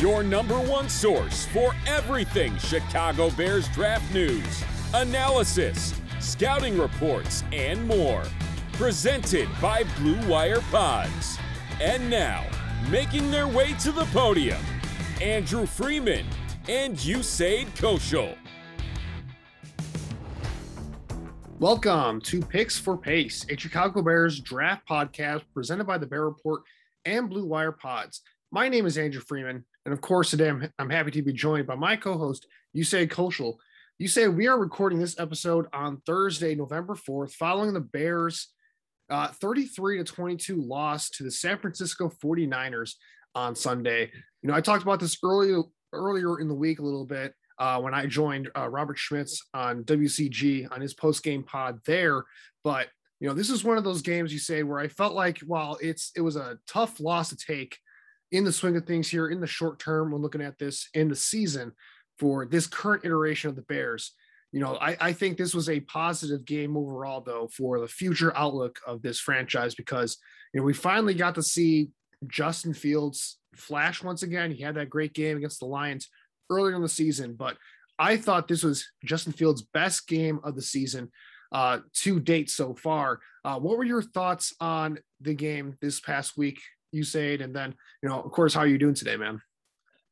your number one source for everything Chicago Bears draft news, analysis, scouting reports, and more. Presented by Blue Wire Pods. And now, making their way to the podium, Andrew Freeman and Usaid Koshal. Welcome to Picks for Pace, a Chicago Bears draft podcast presented by the Bear Report and Blue Wire Pods. My name is Andrew Freeman, and of course, today I'm, I'm happy to be joined by my co-host, Yusei Koshal. You say we are recording this episode on Thursday, November 4th, following the Bears' uh, 33 to 22 loss to the San Francisco 49ers on Sunday. You know, I talked about this earlier earlier in the week a little bit uh, when I joined uh, Robert Schmitz on WCG on his post game pod there. But you know, this is one of those games you say where I felt like while it's it was a tough loss to take in the swing of things here in the short term when looking at this in the season for this current iteration of the Bears. You know, I, I think this was a positive game overall, though, for the future outlook of this franchise because you know we finally got to see Justin Fields flash once again. He had that great game against the Lions earlier in the season, but I thought this was Justin Fields' best game of the season uh, to date so far. Uh, what were your thoughts on the game this past week, Usaid? And then, you know, of course, how are you doing today, man?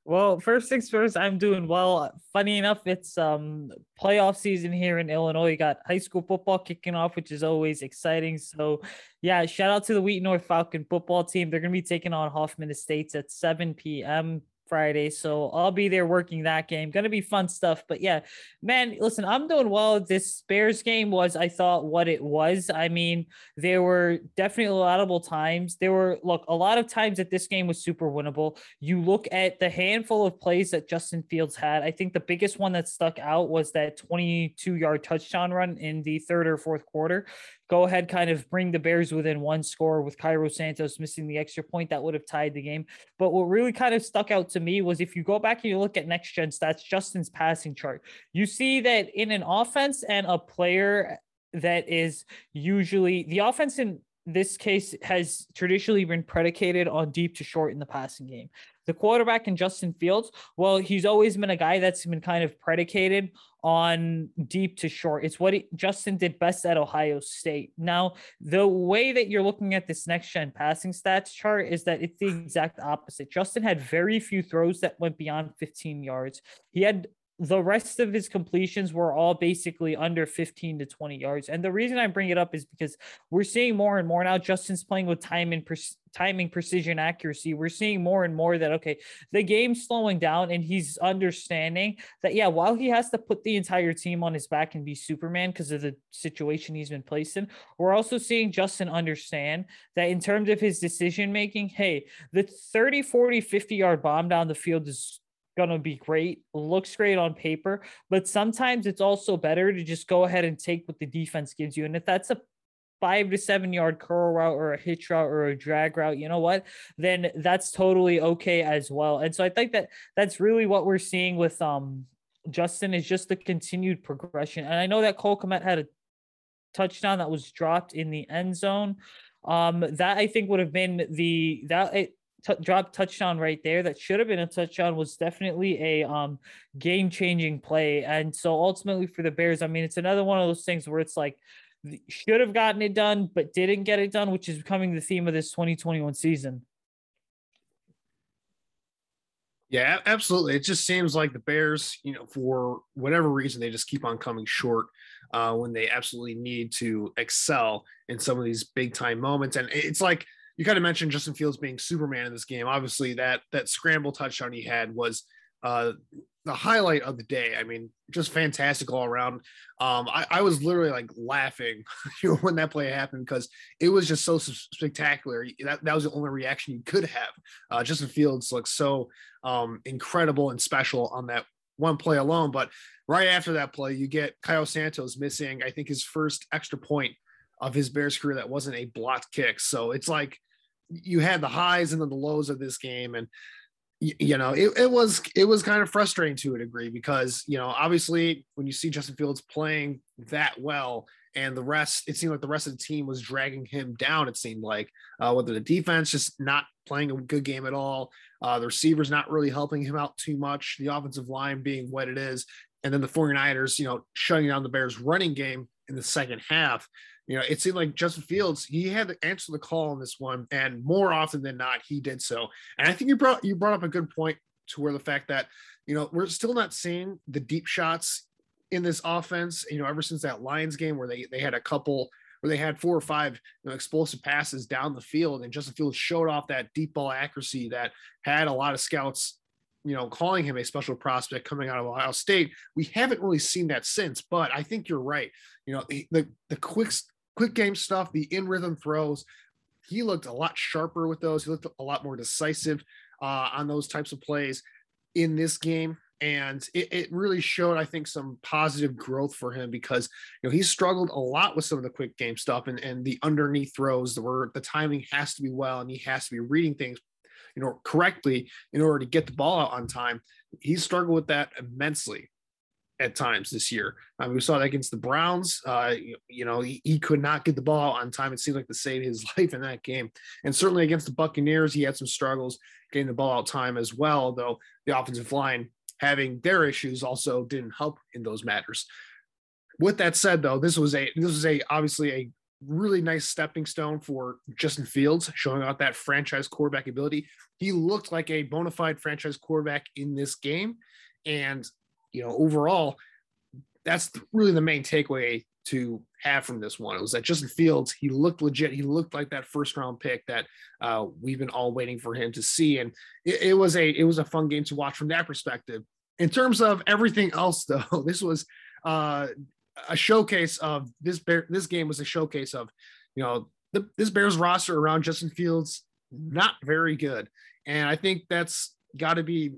Well, first things first, I'm doing well. Funny enough, it's um playoff season here in Illinois. You got high school football kicking off, which is always exciting. So, yeah, shout out to the Wheaton North Falcon football team. They're going to be taking on Hoffman Estates at 7 p.m. Friday. So I'll be there working that game. Gonna be fun stuff. But yeah, man, listen, I'm doing well. This Bears game was, I thought, what it was. I mean, there were definitely laudable times. There were, look, a lot of times that this game was super winnable. You look at the handful of plays that Justin Fields had. I think the biggest one that stuck out was that 22 yard touchdown run in the third or fourth quarter go ahead, kind of bring the Bears within one score with Cairo Santos missing the extra point that would have tied the game. But what really kind of stuck out to me was if you go back and you look at next gen stats, Justin's passing chart, you see that in an offense and a player that is usually the offense in this case has traditionally been predicated on deep to short in the passing game. The quarterback in Justin Fields, well, he's always been a guy that's been kind of predicated on deep to short. It's what he, Justin did best at Ohio State. Now, the way that you're looking at this next gen passing stats chart is that it's the exact opposite. Justin had very few throws that went beyond 15 yards. He had the rest of his completions were all basically under 15 to 20 yards. And the reason I bring it up is because we're seeing more and more now. Justin's playing with time and pre- timing, precision, accuracy. We're seeing more and more that, okay, the game's slowing down and he's understanding that, yeah, while he has to put the entire team on his back and be Superman because of the situation he's been placed in, we're also seeing Justin understand that in terms of his decision making, hey, the 30, 40, 50 yard bomb down the field is going to be great, looks great on paper, but sometimes it's also better to just go ahead and take what the defense gives you. And if that's a five to seven yard curl route or a hitch route or a drag route, you know what? Then that's totally okay as well. And so I think that that's really what we're seeing with um Justin is just the continued progression. And I know that Cole Kmet had a touchdown that was dropped in the end zone. Um, that I think would have been the that it t- drop touchdown right there that should have been a touchdown was definitely a um game changing play. And so ultimately for the Bears, I mean, it's another one of those things where it's like should have gotten it done, but didn't get it done, which is becoming the theme of this 2021 season. Yeah, absolutely. It just seems like the Bears, you know, for whatever reason, they just keep on coming short uh, when they absolutely need to excel in some of these big time moments. And it's like you kind of mentioned Justin Fields being Superman in this game. Obviously, that that scramble touchdown he had was uh, the highlight of the day. I mean, just fantastic all around. Um, I, I was literally like laughing when that play happened because it was just so spectacular. That, that was the only reaction you could have. Uh, Justin Fields looks so um, incredible and special on that one play alone. But right after that play, you get Cairo Santos missing, I think, his first extra point of his Bears career that wasn't a blocked kick. So it's like you had the highs and then the lows of this game. And you know it, it was it was kind of frustrating to a degree because you know obviously when you see justin fields playing that well and the rest it seemed like the rest of the team was dragging him down it seemed like uh, whether the defense just not playing a good game at all uh, the receivers not really helping him out too much the offensive line being what it is and then the 49ers you know shutting down the bears running game in the second half you know, it seemed like Justin Fields, he had to answer the call on this one, and more often than not, he did so. And I think you brought you brought up a good point to where the fact that, you know, we're still not seeing the deep shots in this offense, you know, ever since that Lions game where they they had a couple where they had four or five you know, explosive passes down the field, and Justin Fields showed off that deep ball accuracy that had a lot of scouts you know, calling him a special prospect coming out of Ohio State. We haven't really seen that since, but I think you're right. You know, the the, quick quick game stuff, the in rhythm throws. He looked a lot sharper with those. He looked a lot more decisive uh, on those types of plays in this game. And it, it, really showed, I think, some positive growth for him because you know he struggled a lot with some of the quick game stuff and, and the underneath throws where the timing has to be well and he has to be reading things, you know, correctly in order to get the ball out on time. He struggled with that immensely at times this year. Um, we saw that against the Browns. Uh, you, you, know, he, he, could not get the ball on time. It seemed like to save his life in that game. And certainly against the Buccaneers, he had some struggles getting the ball out time as well, though the offensive line having their issues also didn't help in those matters. With that said, though, this was a this was a obviously a really nice stepping stone for Justin Fields, showing out that franchise quarterback ability. He looked like a bona fide franchise quarterback in this game. And you know, overall, that's really the main takeaway to have from this one. It was that Justin Fields, he looked legit. He looked like that first round pick that uh, we've been all waiting for him to see. And it, it, was a it was a fun game to watch from that perspective. In terms of everything else, though, this was uh, a showcase of this bear. This game was a showcase of, you know, the, this Bears roster around Justin Fields not very good, and I think that's got to be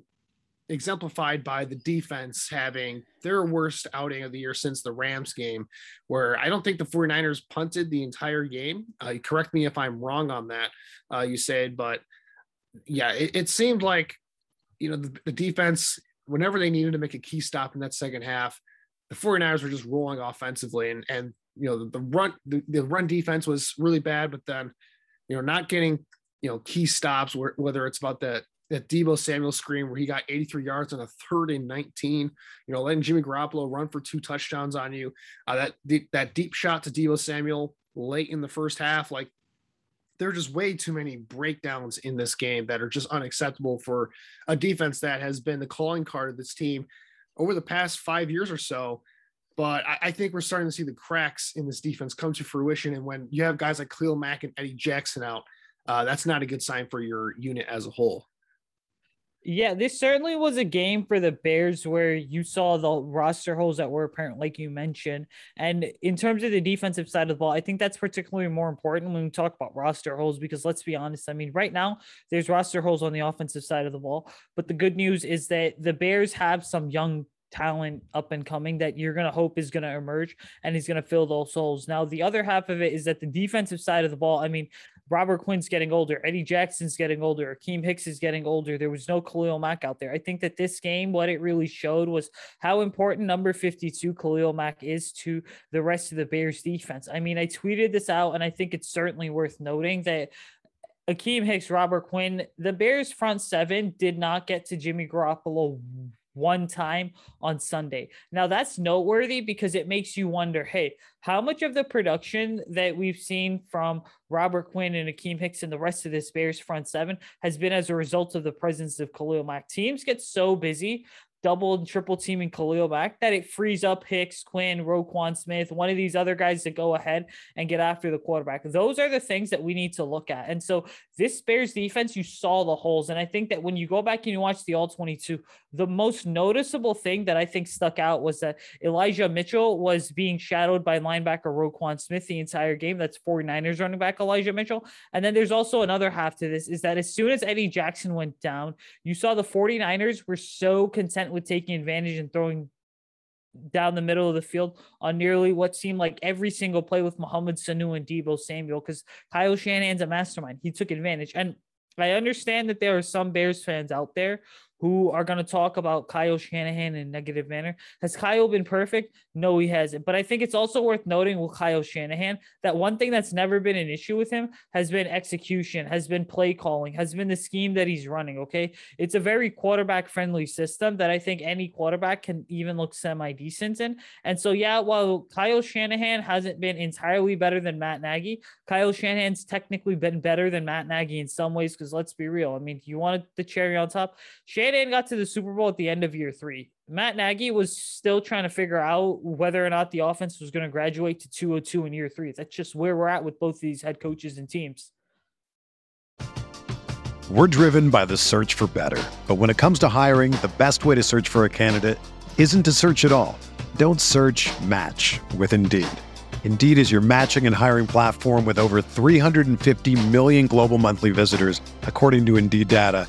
exemplified by the defense having their worst outing of the year since the Rams game, where I don't think the 49ers punted the entire game. Uh, correct me if I'm wrong on that, uh, you said, but yeah, it, it seemed like, you know, the, the, defense, whenever they needed to make a key stop in that second half, the 49ers were just rolling offensively and, and, you know, the, the run, the, the run defense was really bad, but then, you know, not getting, you know, key stops, whether it's about the that Deebo Samuel screen where he got 83 yards on a third and 19. You know, letting Jimmy Garoppolo run for two touchdowns on you. Uh, that deep, that deep shot to Deebo Samuel late in the first half, like there are just way too many breakdowns in this game that are just unacceptable for a defense that has been the calling card of this team over the past five years or so. But I, I think we're starting to see the cracks in this defense come to fruition. And when you have guys like Khalil Mack and Eddie Jackson out, uh, that's not a good sign for your unit as a whole. Yeah, this certainly was a game for the Bears where you saw the roster holes that were apparent, like you mentioned. And in terms of the defensive side of the ball, I think that's particularly more important when we talk about roster holes because let's be honest, I mean, right now there's roster holes on the offensive side of the ball. But the good news is that the Bears have some young talent up and coming that you're going to hope is going to emerge and he's going to fill those holes. Now, the other half of it is that the defensive side of the ball, I mean, Robert Quinn's getting older, Eddie Jackson's getting older, Akiem Hicks is getting older. There was no Khalil Mack out there. I think that this game, what it really showed was how important number 52 Khalil Mack is to the rest of the Bears defense. I mean, I tweeted this out, and I think it's certainly worth noting that Akiem Hicks, Robert Quinn, the Bears front seven did not get to Jimmy Garoppolo one time on Sunday. Now that's noteworthy because it makes you wonder, hey, how much of the production that we've seen from Robert Quinn and Akiem Hicks and the rest of this Bears front seven has been as a result of the presence of Khalil Mack. Teams get so busy double and triple teaming Khalil Mack that it frees up Hicks, Quinn, Roquan Smith, one of these other guys to go ahead and get after the quarterback. Those are the things that we need to look at. And so this Bears defense, you saw the holes. And I think that when you go back and you watch the all 22, the most noticeable thing that I think stuck out was that Elijah Mitchell was being shadowed by linebacker Roquan Smith the entire game. That's 49ers running back Elijah Mitchell. And then there's also another half to this is that as soon as Eddie Jackson went down, you saw the 49ers were so content with taking advantage and throwing down the middle of the field on nearly what seemed like every single play with Mohamed Sanu and Deebo Samuel because Kyle Shanahan's a mastermind. He took advantage. And I understand that there are some Bears fans out there who are going to talk about Kyle Shanahan in a negative manner. Has Kyle been perfect? No, he hasn't. But I think it's also worth noting with Kyle Shanahan that one thing that's never been an issue with him has been execution, has been play calling, has been the scheme that he's running. Okay. It's a very quarterback friendly system that I think any quarterback can even look semi decent in. And so, yeah, while Kyle Shanahan hasn't been entirely better than Matt Nagy, Kyle Shanahan's technically been better than Matt Nagy in some ways. Because let's be real. I mean, you wanted the cherry on top. Shanahan Shanahan got to the Super Bowl at the end of year three. Matt Nagy was still trying to figure out whether or not the offense was going to graduate to 202 in year three. That's just where we're at with both these head coaches and teams. We're driven by the search for better. But when it comes to hiring, the best way to search for a candidate isn't to search at all. Don't search match with Indeed. Indeed is your matching and hiring platform with over 350 million global monthly visitors, according to Indeed data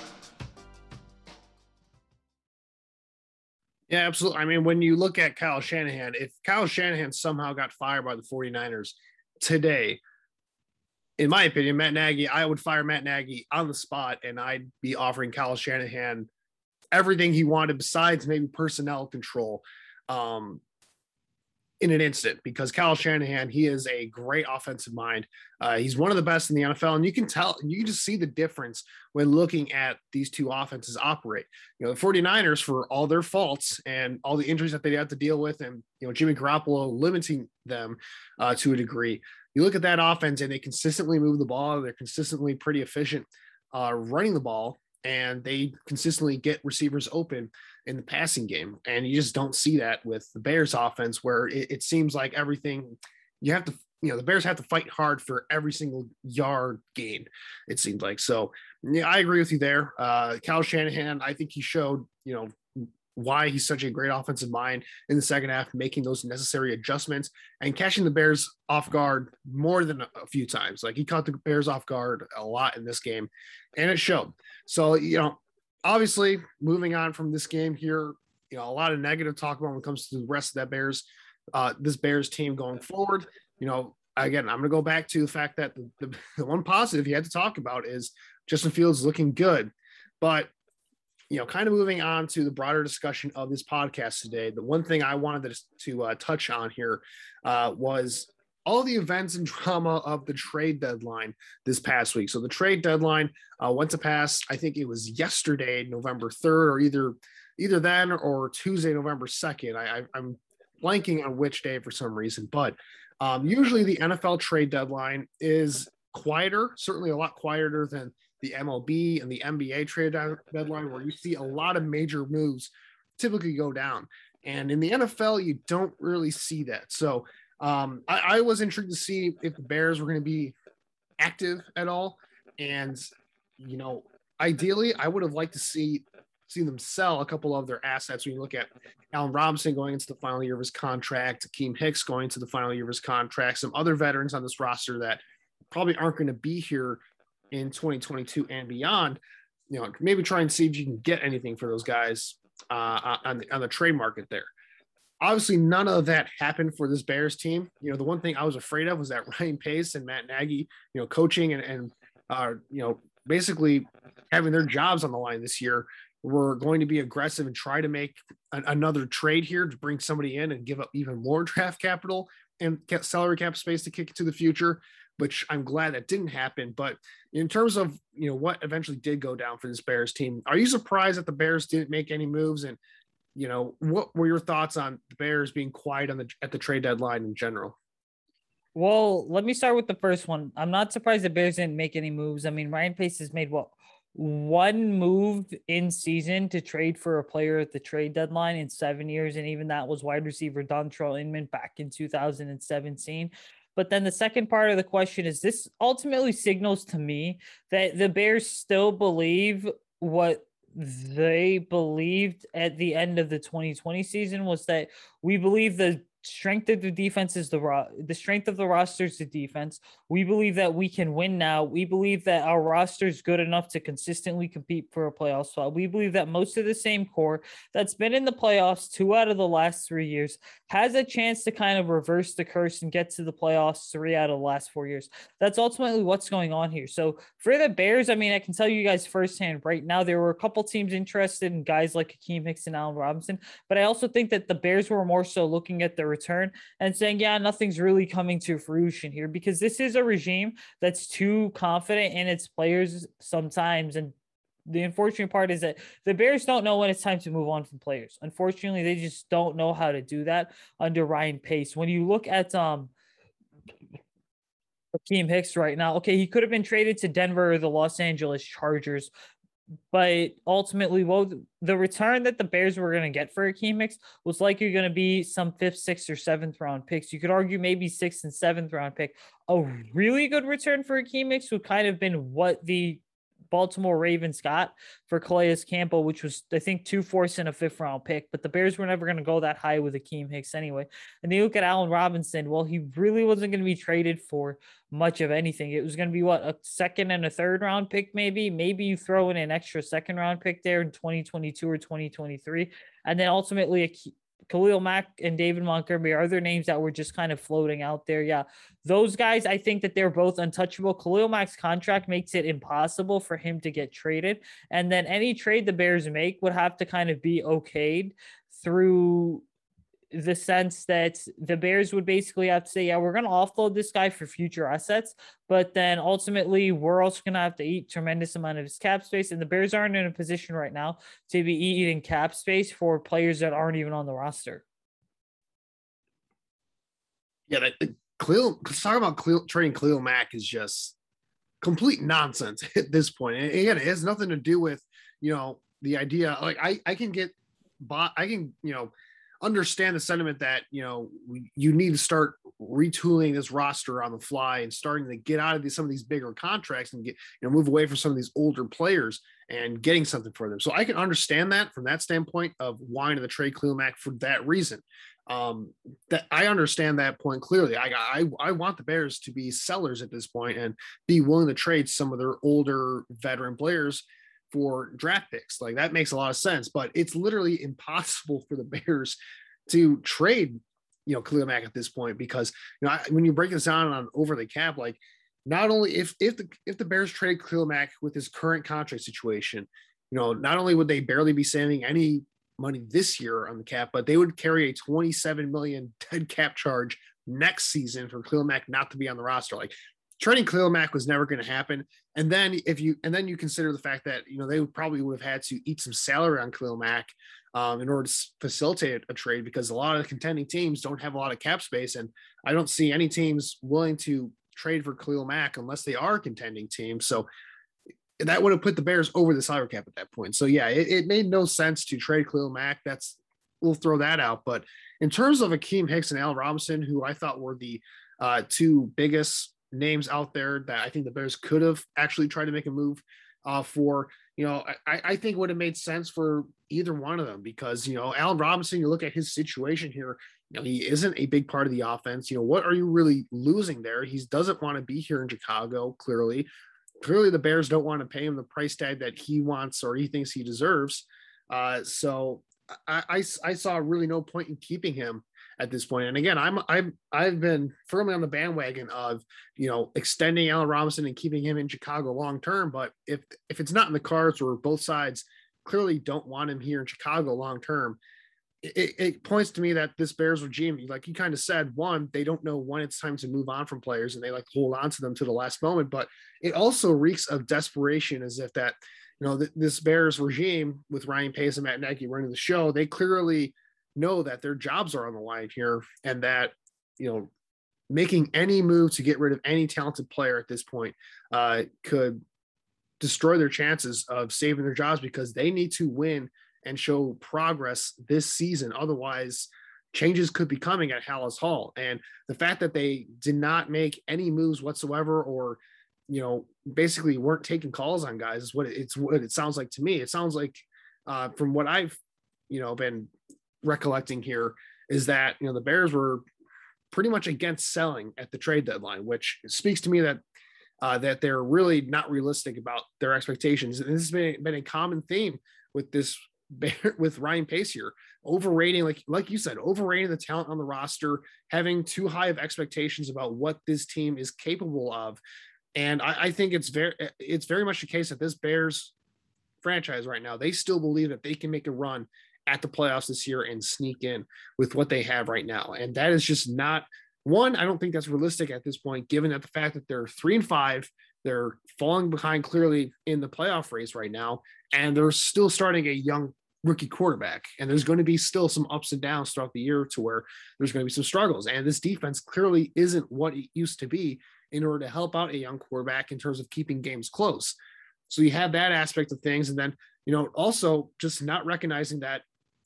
Yeah, absolutely. I mean, when you look at Kyle Shanahan, if Kyle Shanahan somehow got fired by the 49ers today, in my opinion, Matt Nagy, I would fire Matt Nagy on the spot and I'd be offering Kyle Shanahan everything he wanted besides maybe personnel control. Um, in an instant because Kyle Shanahan, he is a great offensive mind. Uh, he's one of the best in the NFL, and you can tell, you can just see the difference when looking at these two offenses operate. You know, the 49ers, for all their faults and all the injuries that they have to deal with, and, you know, Jimmy Garoppolo limiting them uh, to a degree, you look at that offense and they consistently move the ball, they're consistently pretty efficient uh, running the ball, and they consistently get receivers open in the passing game. And you just don't see that with the Bears offense, where it, it seems like everything you have to, you know, the Bears have to fight hard for every single yard gain, it seems like. So yeah, I agree with you there. Uh, Kyle Shanahan, I think he showed, you know, why he's such a great offensive mind in the second half, making those necessary adjustments and catching the Bears off guard more than a few times. Like he caught the Bears off guard a lot in this game, and it showed. So, you know, obviously moving on from this game here, you know, a lot of negative talk about when it comes to the rest of that Bears, uh, this Bears team going forward. You know, again, I'm going to go back to the fact that the, the, the one positive you had to talk about is Justin Fields looking good. But, you know, kind of moving on to the broader discussion of this podcast today, the one thing I wanted to, to uh, touch on here uh, was all the events and drama of the trade deadline this past week. So the trade deadline uh, went to pass. I think it was yesterday, November third, or either either then or Tuesday, November second. I, am blanking on which day for some reason, but um, usually the NFL trade deadline is quieter, certainly a lot quieter than the MLB and the NBA trade deadline, where you see a lot of major moves typically go down. And in the NFL, you don't really see that. So um, I, I was intrigued to see if the Bears were going to be active at all. And, you know, ideally, I would have liked to see see them sell a couple of their assets. When you look at Allen Robinson going into the final year of his contract, Akiem Hicks going to the final year of his contract, some other veterans on this roster that probably aren't going to be here in 2022 and beyond. You know, maybe try and see if you can get anything for those guys uh, on the, on the trade market there. Obviously, none of that happened for this Bears team. You know, the one thing I was afraid of was that Ryan Pace and Matt Nagy, you know, coaching and, and uh, you know, basically having their jobs on the line this year were going to be aggressive and try to make an, another trade here to bring somebody in and give up even more draft capital and salary cap space to kick it to the future which I'm glad that didn't happen. But in terms of you know what eventually did go down for this Bears team, are you surprised that the Bears didn't make any moves? And you know what were your thoughts on the Bears being quiet on the at the trade deadline in general? Well, let me start with the first one. I'm not surprised the Bears didn't make any moves. I mean, Ryan Pace has made what one move in season to trade for a player at the trade deadline in seven years, and even that was wide receiver Dontrelle Inman back in 2017. But then the second part of the question is this ultimately signals to me that the Bears still believe what they believed at the end of the 2020 season was that we believe the strength of the defense is the ro- the strength of the roster is the defense. We believe that we can win now. We believe that our roster is good enough to consistently compete for a playoff spot. We believe that most of the same core that's been in the playoffs two out of the last three years has a chance to kind of reverse the curse and get to the playoffs three out of the last four years. That's ultimately what's going on here. So for the Bears, I mean, I can tell you guys firsthand right now, there were a couple teams interested in guys like Akiem Hicks and Allen Robinson, but I also think that the Bears were more so looking at the return and saying, yeah, nothing's really coming to fruition here because this is a regime that's too confident in its players sometimes. And the unfortunate part is that the Bears don't know when it's time to move on from players. Unfortunately, they just don't know how to do that under Ryan Pace. When you look at um Akiem Hicks right now, okay, he could have been traded to Denver or the Los Angeles Chargers, but ultimately, well, the return that the Bears were going to get for Akiem Hicks was likely going to be some fifth, sixth, or seventh round picks. You could argue maybe sixth and seventh round pick. A really good return for Akiem Hicks would kind of been what the Baltimore Ravens got for Calais Campbell, which was, I think, two fourths and a fifth round pick. But the Bears were never going to go that high with Akiem Hicks anyway. And you look at Allen Robinson, well, he really wasn't going to be traded for much of anything. It was going to be what, a second and a third round pick, maybe. Maybe you throw in an extra second round pick there in 2022 or 2023. And then ultimately, a Khalil Mack and David Montgomery are other names that were just kind of floating out there. Yeah, those guys, I think that they're both untouchable. Khalil Mack's contract makes it impossible for him to get traded. And then any trade the Bears make would have to kind of be okayed through the sense that the Bears would basically have to say, yeah, we're going to offload this guy for future assets, but then ultimately we're also going to have to eat tremendous amount of his cap space, and the Bears aren't in a position right now to be eating cap space for players that aren't even on the roster. Yeah, that uh, Khalil, talking about Khalil, trading Khalil Mack is just complete nonsense at this point. And again, it has nothing to do with you know the idea. Like I, I can get, bought, I can you know understand the sentiment that you know you need to start retooling this roster on the fly and starting to get out of these, some of these bigger contracts and get you know move away from some of these older players and getting something for them. So I can understand that from that standpoint of wanting to trade Khalil Mack for that reason. Um, that I understand that point clearly. I, I I want the Bears to be sellers at this point and be willing to trade some of their older veteran players for draft picks. Like that makes a lot of sense, but it's literally impossible for the Bears to trade, you know, Khalil Mack at this point because you know when you break this down on over the cap, like not only if if the if the Bears trade Khalil Mack with his current contract situation, you know, not only would they barely be saving any money this year on the cap, but they would carry a 27 million dead cap charge next season for Khalil Mack not to be on the roster. Like trading Khalil Mack was never going to happen. And then if you and then you consider the fact that you know they probably would have had to eat some salary on Khalil Mack um, in order to facilitate a trade because a lot of the contending teams don't have a lot of cap space, and I don't see any teams willing to trade for Khalil Mack unless they are a contending team. So that would have put the Bears over the salary cap at that point. So yeah, it, it made no sense to trade Khalil Mack. That's we'll throw that out. But in terms of Akiem Hicks and Al Robinson, who I thought were the uh, two biggest names out there that I think the Bears could have actually tried to make a move uh, for. You know, I, I think would have made sense for either one of them because you know Allen Robinson. You look at his situation here. You know, he isn't a big part of the offense. You know, what are you really losing there? He doesn't want to be here in Chicago. Clearly, clearly the Bears don't want to pay him the price tag that he wants or he thinks he deserves. Uh, so I, I, I saw really no point in keeping him at this point. And again, I'm I'm I've been firmly on the bandwagon of you know extending Allen Robinson and keeping him in Chicago long term. But if if it's not in the cards or both sides clearly don't want him here in Chicago long term, it, it, points to me that this Bears regime, like you kind of said, one, they don't know when it's time to move on from players and they like hold on to them to the last moment. But it also reeks of desperation as if that, you know, th- this Bears regime with Ryan Pace and Matt Nagy running the show, they clearly know that their jobs are on the line here and that, you know, making any move to get rid of any talented player at this point uh, could destroy their chances of saving their jobs because they need to win and show progress this season. Otherwise, changes could be coming at Halas Hall. And the fact that they did not make any moves whatsoever or you know basically weren't taking calls on guys is what it's what it sounds like to me. It sounds like uh, from what I've you know been recollecting here is that you know the Bears were pretty much against selling at the trade deadline, which speaks to me that uh, that they're really not realistic about their expectations. And this has been, been a common theme with this with Ryan Pace here, overrating like like you said, overrating the talent on the roster, having too high of expectations about what this team is capable of. And I, I think it's very it's very much the case that this Bears franchise right now, they still believe that they can make a run at the playoffs this year and sneak in with what they have right now. And that is just not one, I don't think that's realistic at this point, given that the fact that they're three and five, they're falling behind clearly in the playoff race right now, and they're still starting a young rookie quarterback. And there's going to be still some ups and downs throughout the year to where there's going to be some struggles. And this defense clearly isn't what it used to be in order to help out a young quarterback in terms of keeping games close. So you have that aspect of things. And then, you know, also just not recognizing that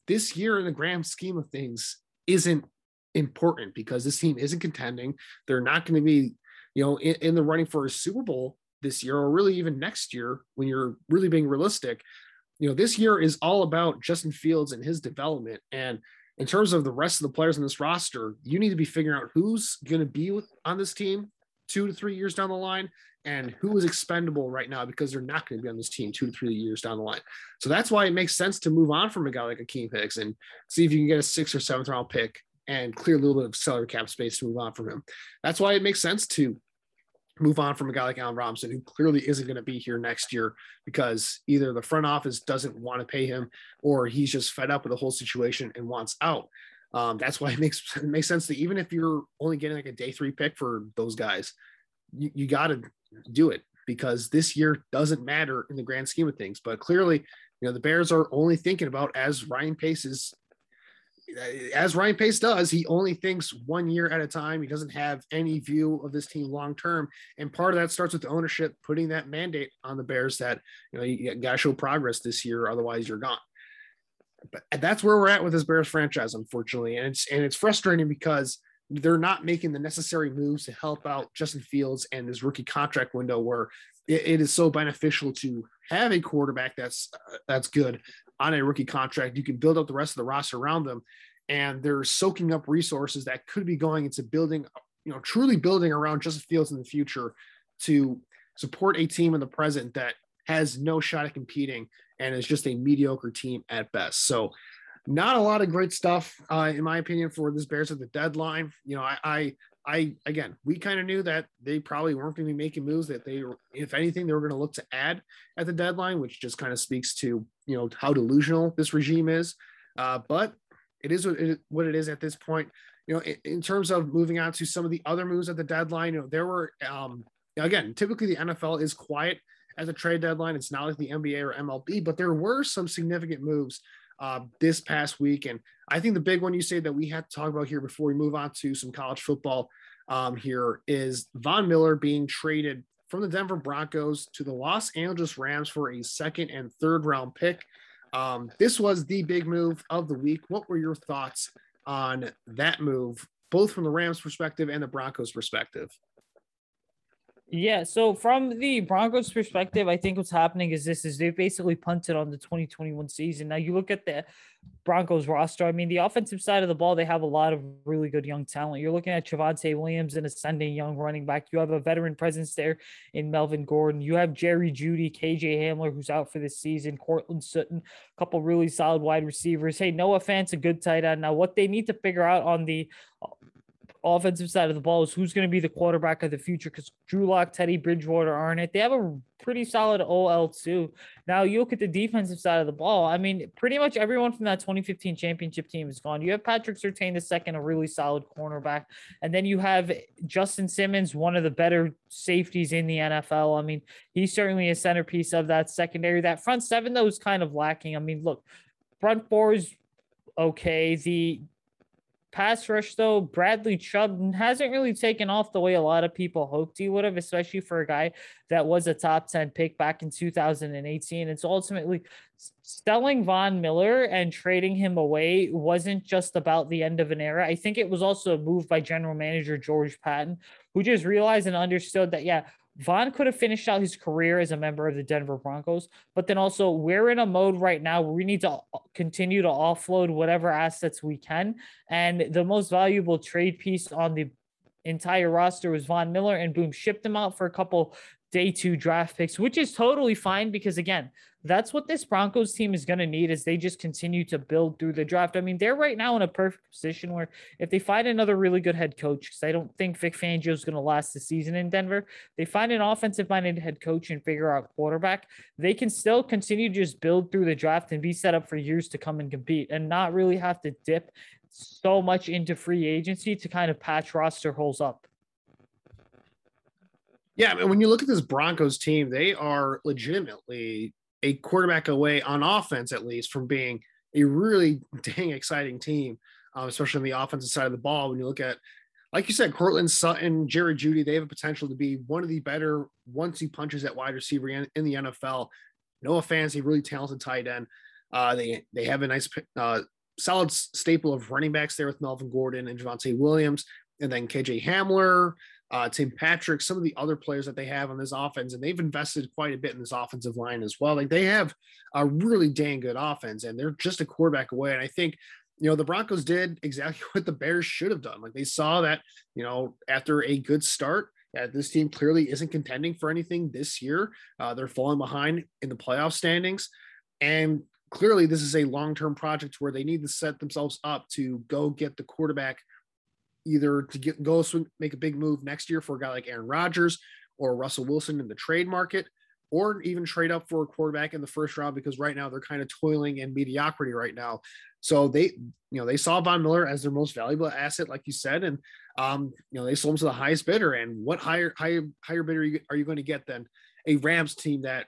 this year in the grand scheme of things isn't important because this team isn't contending. They're not going to be, you know, in, in, the running for a Super Bowl this year or really even next year when you're really being realistic. You know, this year is all about Justin Fields and his development. And in terms of the rest of the players in this roster, you need to be figuring out who's going to be on this team two to three years down the line and who is expendable right now because they're not going to be on this team two to three years down the line. So that's why it makes sense to move on from a guy like Akiem Hicks and see if you can get a sixth or seventh round pick and clear a little bit of salary cap space to move on from him. That's why it makes sense to move on from a guy like Allen Robinson, who clearly isn't going to be here next year because either the front office doesn't want to pay him or he's just fed up with the whole situation and wants out. Um, that's why it makes it makes sense that even if you're only getting like a day three pick for those guys, you, you got to do it because this year doesn't matter in the grand scheme of things. But clearly, you know, the Bears are only thinking about as Ryan Pace is uh, as Ryan Pace does, he only thinks one year at a time. He doesn't have any view of this team long term, and part of that starts with the ownership putting that mandate on the Bears that you know you got to show progress this year, otherwise you're gone. But that's where we're at with this Bears franchise, unfortunately, and it's and it's frustrating because they're not making the necessary moves to help out Justin Fields and his rookie contract window, where it, it is so beneficial to have a quarterback that's uh, that's good on a rookie contract. You can build up the rest of the roster around them, and they're soaking up resources that could be going into building, you know, truly building around Justin Fields in the future to support a team in the present that has no shot at competing and is just a mediocre team at best. So, not a lot of great stuff, uh, in my opinion, for this Bears at the deadline. You know, I, I I again, we kind of knew that they probably weren't going to be making moves that they, if anything, they were going to look to add at the deadline, which just kind of speaks to you know how delusional this regime is. Uh, but it is what it, is at this point. You know, in, terms of moving on to some of the other moves at the deadline, you know, there were um, again, typically the NFL is quiet at the trade deadline. It's not like the NBA or MLB, but there were some significant moves uh, this past week. And I think the big one you say that we have to talk about here before we move on to some college football um, here is Von Miller being traded from the Denver Broncos to the Los Angeles Rams for a second and third round pick. Um, this was the big move of the week. What were your thoughts on that move, both from the Rams perspective and the Broncos perspective? Yeah, so from the Broncos perspective, I think what's happening is this is they've basically punted on the 2021 season. Now you look at the Broncos roster. I mean, the offensive side of the ball, they have a lot of really good young talent. You're looking at Javonte Williams, an ascending young running back. You have a veteran presence there in Melvin Gordon. You have Jerry Jeudy, KJ Hamler, who's out for this season, Courtland Sutton, a couple really solid wide receivers. Hey, Noah Fant's a good tight end. Now, what they need to figure out on the offensive side of the ball is who's going to be the quarterback of the future because Drew Lock, Teddy Bridgewater aren't it. They have a pretty solid OL too. Now you look at the defensive side of the ball. I mean, pretty much everyone from that 2015 championship team is gone. You have Patrick Surtain the second, a really solid cornerback, and then you have Justin Simmons, one of the better safeties in the NFL. I mean, he's certainly a centerpiece of that secondary. That front seven though is kind of lacking. I mean, look, front four is okay. The pass rush, though, Bradley Chubb hasn't really taken off the way a lot of people hoped he would have, especially for a guy that was a top 10 pick back in 2018. It's ultimately selling Von Miller and trading him away wasn't just about the end of an era. I think it was also a move by general manager George Paton, who just realized and understood that, yeah, Von could have finished out his career as a member of the Denver Broncos, but then also we're in a mode right now where we need to uh, continue to offload whatever assets we can. And the most valuable trade piece on the entire roster was Von Miller, and boom, shipped him out for a couple day two draft picks, which is totally fine because again, that's what this Broncos team is going to need as they just continue to build through the draft. I mean, they're right now in a perfect position where if they find another really good head coach, because I don't think Vic Fangio is going to last the season in Denver, they find an offensive minded head coach and figure out quarterback, they can still continue to just build through the draft and be set up for years to come and compete and not really have to dip so much into free agency to kind of patch roster holes up. Yeah, I mean, when you look at this Broncos team, they are legitimately a quarterback away on offense, at least, from being a really dang exciting team, um, especially on the offensive side of the ball. When you look at, like you said, Courtland Sutton, Jerry Jeudy, they have a potential to be one of the better one-two punches at wide receiver in, in the NFL. Noah Fant, a really talented tight end. Uh, they they have a nice, uh, solid staple of running backs there with Melvin Gordon and Javonte Williams, and then KJ Hamler uh, Tim Patrick, some of the other players that they have on this offense, and they've invested quite a bit in this offensive line as well. Like they have a really dang good offense, and they're just a quarterback away. And I think, you know, the Broncos did exactly what the Bears should have done. Like they saw that, you know, after a good start, this team clearly isn't contending for anything this year. Uh, they're falling behind in the playoff standings, and clearly this is a long-term project where they need to set themselves up to go get the quarterback either to get go swing, make a big move next year for a guy like Aaron Rodgers or Russell Wilson in the trade market, or even trade up for a quarterback in the first round because right now they're kind of toiling in mediocrity right now. So they, you know, they saw Von Miller as their most valuable asset, like you said, and um, you know they sold him to the highest bidder. And what higher higher higher bidder are you, are you going to get than a Rams team that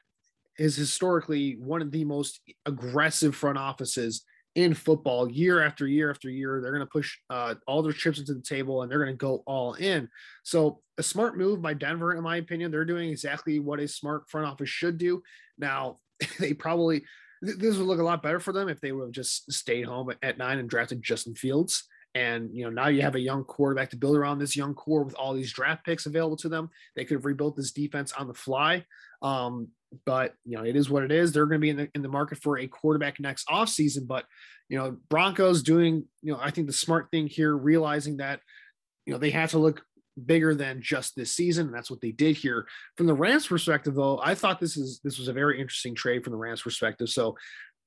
is historically one of the most aggressive front offices in football year after year after year. They're going to push uh, all their chips into the table and they're going to go all in. So, a smart move by Denver, in my opinion. They're doing exactly what a smart front office should do. Now, they probably, this would look a lot better for them if they would have just stayed home at nine and drafted Justin Fields. And you know now you have a young quarterback to build around this young core with all these draft picks available to them. They could have rebuilt this defense on the fly. Um, but you know it is what it is. They're going to be in the in the market for a quarterback next offseason. But you know Broncos doing you know I think the smart thing here, realizing that you know they have to look bigger than just this season, and that's what they did here. From the Rams' perspective, though, I thought this is this was a very interesting trade from the Rams' perspective. So,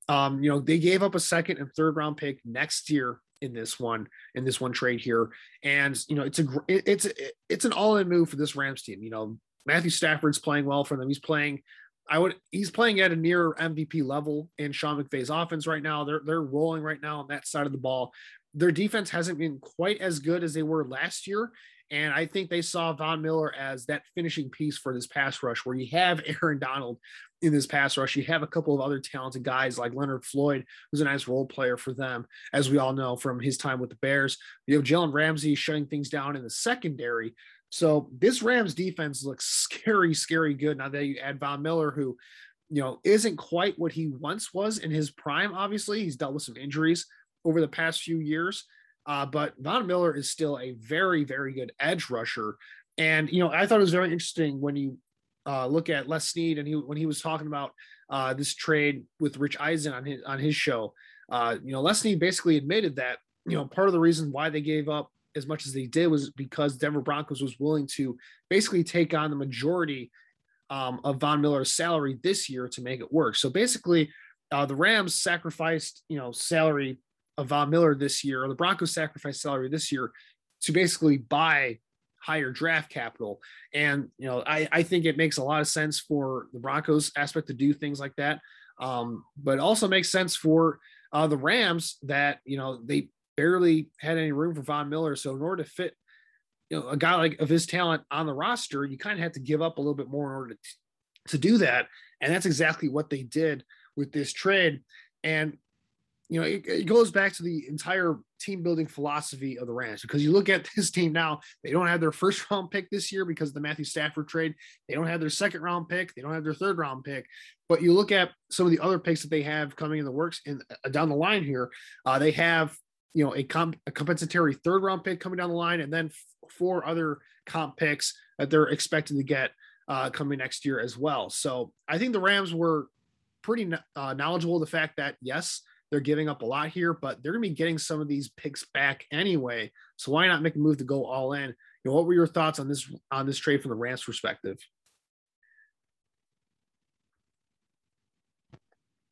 um, you know, they gave up a second and third round pick next year in this one in this one trade here, and you know it's a it's it's an all in move for this Rams team. You know, Matthew Stafford's playing well for them. He's playing I would he's playing at a near MVP level in Sean McVay's offense right now. They're they're rolling right now on that side of the ball. their defense hasn't been quite as good as they were last year. And I think they saw Von Miller as that finishing piece for this pass rush, where you have Aaron Donald in this pass rush. You have a couple of other talented guys like Leonard Floyd, who's a nice role player for them, as we all know from his time with the Bears. You have Jalen Ramsey shutting things down in the secondary. So this Rams defense looks scary, scary good. Now that you add Von Miller, who, you know, isn't quite what he once was in his prime. Obviously, he's dealt with some injuries over the past few years. Uh, but Von Miller is still a very, very good edge rusher. And, you know, I thought it was very interesting when you uh, look at Les Snead and he, when he was talking about uh, this trade with Rich Eisen on his, on his show, uh, you know, Les Snead basically admitted that, you know, part of the reason why they gave up as much as they did was because Denver Broncos was willing to basically take on the majority um, of Von Miller's salary this year to make it work. So basically, uh, the Rams sacrificed, you know, salary of Von Miller this year, or the Broncos sacrificed salary this year to basically buy higher draft capital. And, you know, I, I think it makes a lot of sense for the Broncos aspect to do things like that. Um, but also makes sense for uh, the Rams that, you know, they barely had any room for Von Miller. So in order to fit, you know, a guy like of his talent on the roster, you kind of have to give up a little bit more in order to, to do that. And that's exactly what they did with this trade. And you know, it, it, goes back to the entire team building philosophy of the Rams because you look at this team now, they don't have their first round pick this year because of the Matthew Stafford trade. They don't have their second round pick. They don't have their third round pick. But you look at some of the other picks that they have coming in the works and uh, down the line here. Uh, they have, you know, a, comp, a compensatory third round pick coming down the line and then f- four other comp picks that they're expected to get uh, coming next year as well. So I think the Rams were pretty uh, knowledgeable of the fact that, yes, they're giving up a lot here, but they're going to be getting some of these picks back anyway. So why not make a move to go all in? You know, what were your thoughts on this on this trade from the Rams perspective?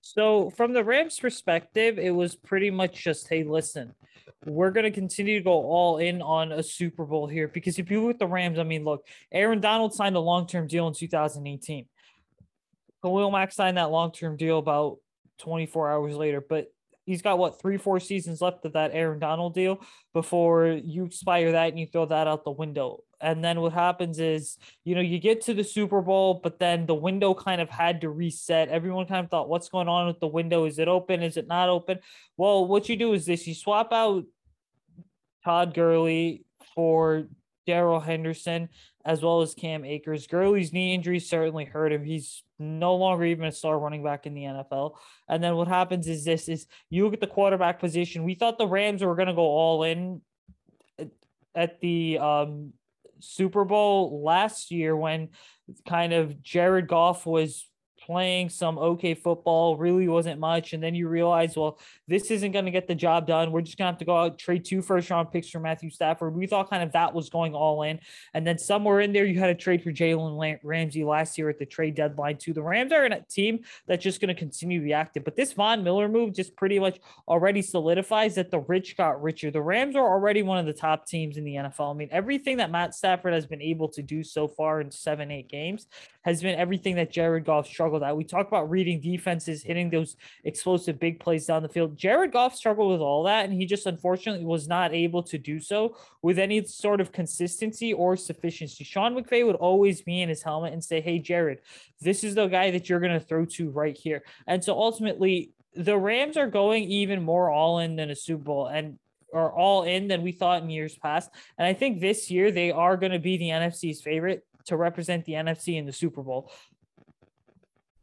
So from the Rams perspective, it was pretty much just, hey, listen, we're going to continue to go all in on a Super Bowl here because if you look at the Rams, I mean, look, Aaron Donald signed a long-term deal in 2018. Khalil Mack signed that long-term deal about 24 hours later. But he's got what three, four seasons left of that Aaron Donald deal before you expire that and you throw that out the window. And then what happens is, you know, you get to the Super Bowl, but then the window kind of had to reset. Everyone kind of thought, what's going on with the window? Is it open? Is it not open? Well, what you do is this you swap out Todd Gurley for Darrell Henderson as well as Cam Akers. Gurley's knee injury certainly hurt him. He's no longer even a star running back in the NFL. And then what happens is this is you look at the quarterback position. We thought the Rams were going to go all in at the um, Super Bowl last year when kind of Jared Goff was playing some okay football, really wasn't much. And then you realize, well, this isn't going to get the job done. We're just going to have to go out, trade two first round picks for Matthew Stafford. We thought kind of that was going all in. And then somewhere in there, you had a trade for Jalen Ramsey last year at the trade deadline, too. The Rams are a team that's just going to continue to be active. But this Von Miller move just pretty much already solidifies that the rich got richer. The Rams are already one of the top teams in the NFL. I mean, everything that Matt Stafford has been able to do so far in seven, eight games has been everything that Jared Goff struggled at. We talk about reading defenses, hitting those explosive big plays down the field. Jared Goff struggled with all that, and he just unfortunately was not able to do so with any sort of consistency or sufficiency. Sean McVay would always be in his helmet and say, Hey, Jared, this is the guy that you're going to throw to right here. And so ultimately, the Rams are going even more all in than a Super Bowl. And are all in than we thought in years past. And I think this year they are going to be the NFC's favorite to represent the NFC in the Super Bowl.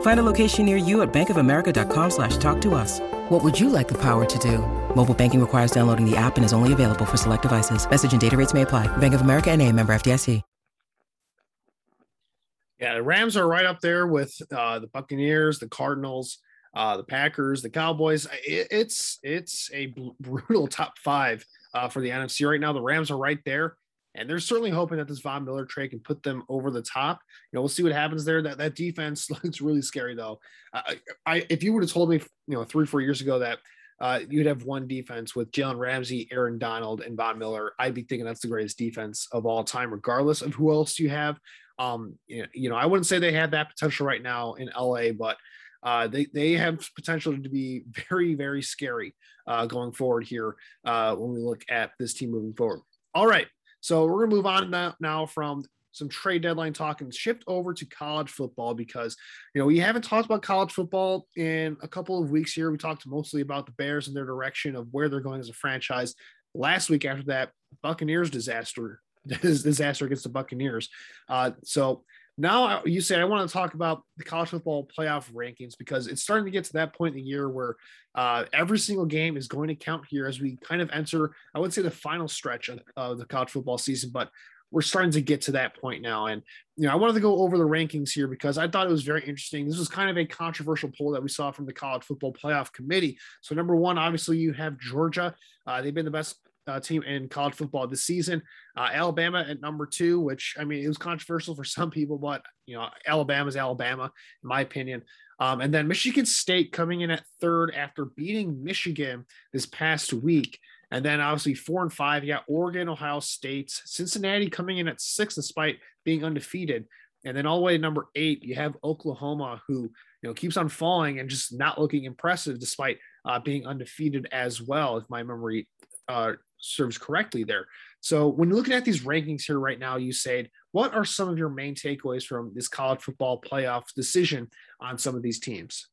Find a location near you at bankofamerica.com slash talk to us. What would you like the power to do? Mobile banking requires downloading the app and is only available for select devices. Message and data rates may apply. Bank of America and a member FDIC. Yeah, the Rams are right up there with uh, the Buccaneers, the Cardinals, uh, the Packers, the Cowboys. It, it's it's a brutal top five uh, for the NFC right now. The Rams are right there, And they're certainly hoping that this Von Miller trade can put them over the top. You know, we'll see what happens there. That that defense looks really scary, though. I, I if you would have told me, you know, three four years ago that uh, you'd have one defense with Jalen Ramsey, Aaron Donald, and Von Miller. I'd be thinking that's the greatest defense of all time, regardless of who else you have. Um, you know, I wouldn't say they have that potential right now in LA, but uh, they they have potential to be very very scary uh, going forward here uh, when we look at this team moving forward. All right, so we're gonna move on now, now from some trade deadline talk and shift over to college football because you know we haven't talked about college football in a couple of weeks here. We talked mostly about the Bears and their direction of where they're going as a franchise. Last week after that Buccaneers disaster disaster against the Buccaneers. Uh, so now you say I want to talk about the college football playoff rankings because it's starting to get to that point in the year where uh, every single game is going to count here as we kind of enter, I would say, the final stretch of, the college football season. But we're starting to get to that point now. And, you know, I wanted to go over the rankings here because I thought it was very interesting. This was kind of a controversial poll that we saw from the college football playoff committee. So, number one, obviously, you have Georgia. Uh, they've been the best uh, team in college football this season. Uh, Alabama at number two, which I mean, it was controversial for some people, but you know, Alabama's Alabama, in my opinion. Um, and then Michigan State coming in at third after beating Michigan this past week. And then obviously four and five, you got Oregon, Ohio State, Cincinnati coming in at six despite being undefeated. And then all the way to number eight, you have Oklahoma, who you know keeps on falling and just not looking impressive despite uh, being undefeated as well, if my memory uh, serves correctly there. So when you're looking at these rankings here right now, you said, what are some of your main takeaways from this college football playoff decision on some of these teams?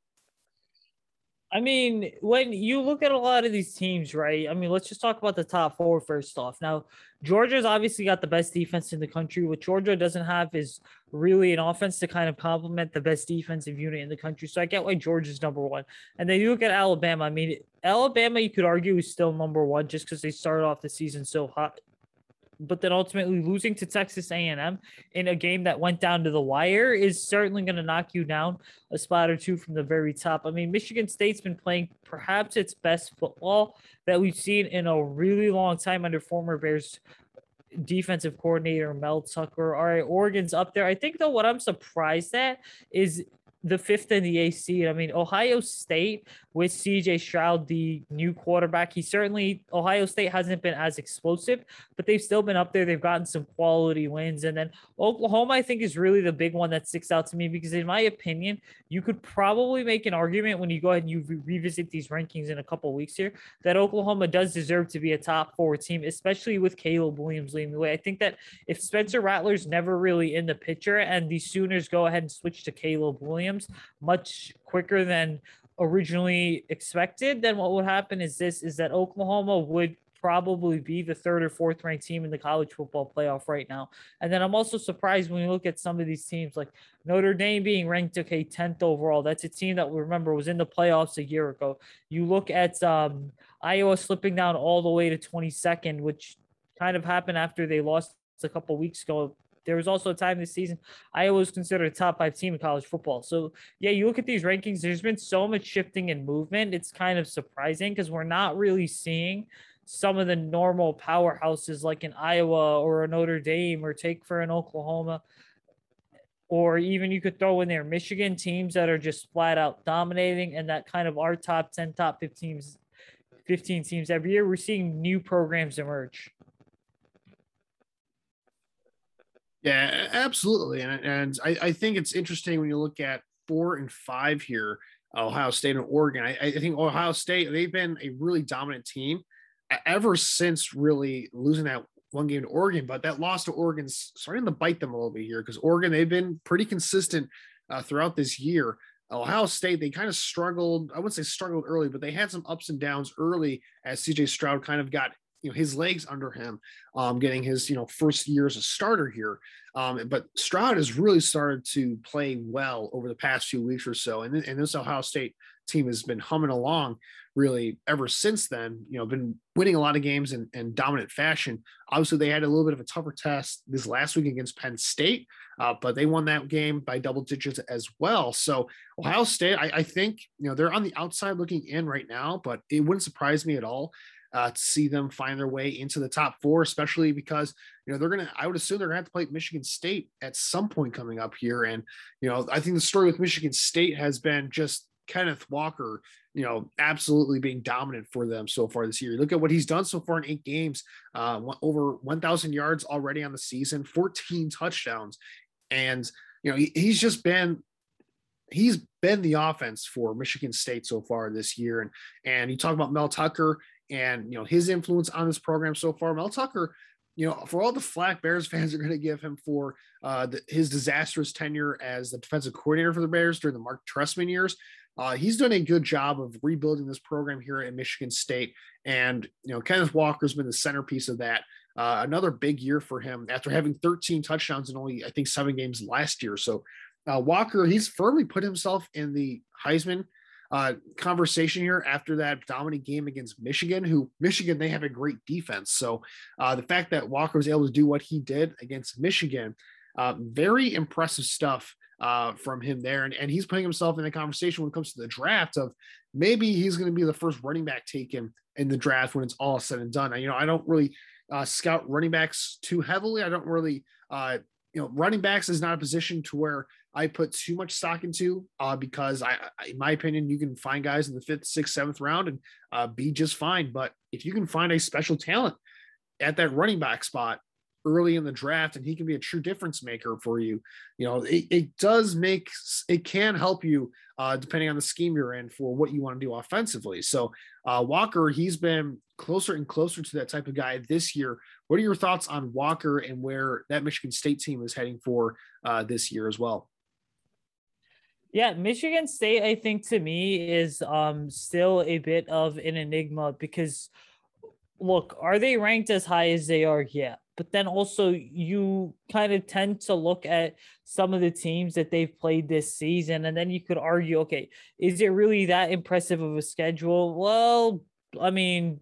I mean, when you look at a lot of these teams, right? I mean, let's just talk about the top four first off. Now, Georgia's obviously got the best defense in the country. What Georgia doesn't have is really an offense to kind of complement the best defensive unit in the country. So I get why Georgia's number one. And then you look at Alabama. I mean, Alabama, you could argue, is still number one just because they started off the season so hot but then ultimately losing to Texas A&M in a game that went down to the wire is certainly going to knock you down a spot or two from the very top. I mean, Michigan State's been playing perhaps its best football that we've seen in a really long time under former Bears defensive coordinator Mel Tucker. All right, Oregon's up there. I think though what I'm surprised at is the fifth in the AC. I mean, Ohio State with CJ Stroud, the new quarterback, he certainly, Ohio State hasn't been as explosive, but they've still been up there. They've gotten some quality wins. And then Oklahoma, I think, is really the big one that sticks out to me because, in my opinion, you could probably make an argument when you go ahead and you re- revisit these rankings in a couple weeks here that Oklahoma does deserve to be a top four team, especially with Caleb Williams leading the way. I think that if Spencer Rattler's never really in the picture and the Sooners go ahead and switch to Caleb Williams, much quicker than originally expected, then what would happen is this is that Oklahoma would probably be the third or fourth ranked team in the college football playoff right now. And then I'm also surprised when you look at some of these teams like Notre Dame being ranked okay 10th overall. That's a team that we remember was in the playoffs a year ago. You look at um, Iowa slipping down all the way to 22nd, which kind of happened after they lost a couple weeks ago there was also a time this season Iowa was considered a top five team in college football. So yeah, you look at these rankings. There's been so much shifting and movement. It's kind of surprising because we're not really seeing some of the normal powerhouses like in Iowa or a Notre Dame or take for an Oklahoma. Or even you could throw in there Michigan teams that are just flat out dominating and that kind of our top 10, top 15 teams, 15 teams every year. We're seeing new programs emerge. Yeah, absolutely. And, and I, I, think it's interesting when you look at four and five here, Ohio State and Oregon. I, I, think Ohio State, they've been a really dominant team ever since really losing that one game to Oregon. But that loss to Oregon's starting to bite them a little bit here because Oregon, they've been pretty consistent uh, throughout this year. Ohio State, they kind of struggled. I wouldn't say struggled early, but they had some ups and downs early as CJ Stroud kind of got you know his legs under him, um, getting his you know first year as a starter here. Um, but Stroud has really started to play well over the past few weeks or so, and, and this Ohio State team has been humming along really ever since then. You know, been winning a lot of games in, in dominant fashion. Obviously, they had a little bit of a tougher test this last week against Penn State, uh, but they won that game by double digits as well. So Ohio State, I, I think you know they're on the outside looking in right now, but it wouldn't surprise me at all uh, to see them find their way into the top four, especially because you know they're gonna. I would assume they're gonna have to play Michigan State at some point coming up here, and you know I think the story with Michigan State has been just Kenneth Walker, you know, absolutely being dominant for them so far this year. Look at what he's done so far in eight games, uh, over 1,000 yards already on the season, 14 touchdowns, and you know he, he's just been he's been the offense for Michigan State so far this year. And and you talk about Mel Tucker and you know his influence on this program so far. Mel Tucker, you know, for all the flack Bears fans are going to give him for uh, the, his disastrous tenure as the defensive coordinator for the Bears during the Mark Trestman years, uh, he's done a good job of rebuilding this program here at Michigan State. And you know, Kenneth Walker's been the centerpiece of that. Uh, another big year for him after having 13 touchdowns in only I think seven games last year. So uh, Walker, he's firmly put himself in the Heisman uh, conversation here after that dominant game against Michigan, who Michigan, they have a great defense. So uh, the fact that Walker was able to do what he did against Michigan, uh, very impressive stuff uh, from him there. And, and he's putting himself in the conversation when it comes to the draft of maybe he's going to be the first running back taken in the draft when it's all said and done. You know, I don't really uh, scout running backs too heavily. I don't really, uh, you know, running backs is not a position to where I put too much stock into uh, because I, in my opinion, you can find guys in the fifth, sixth, seventh round and uh, be just fine. But if you can find a special talent at that running back spot early in the draft and he can be a true difference maker for you, you know, it, it does make it can help you uh, depending on the scheme you're in for what you want to do offensively. So uh, Walker, he's been closer and closer to that type of guy this year. What are your thoughts on Walker and where that Michigan State team is heading for uh, this year as well? Yeah, Michigan State, I think to me is um still a bit of an enigma because look, are they ranked as high as they are? Yeah. But then also you kind of tend to look at some of the teams that they've played this season, and then you could argue, okay, is it really that impressive of a schedule? Well, I mean,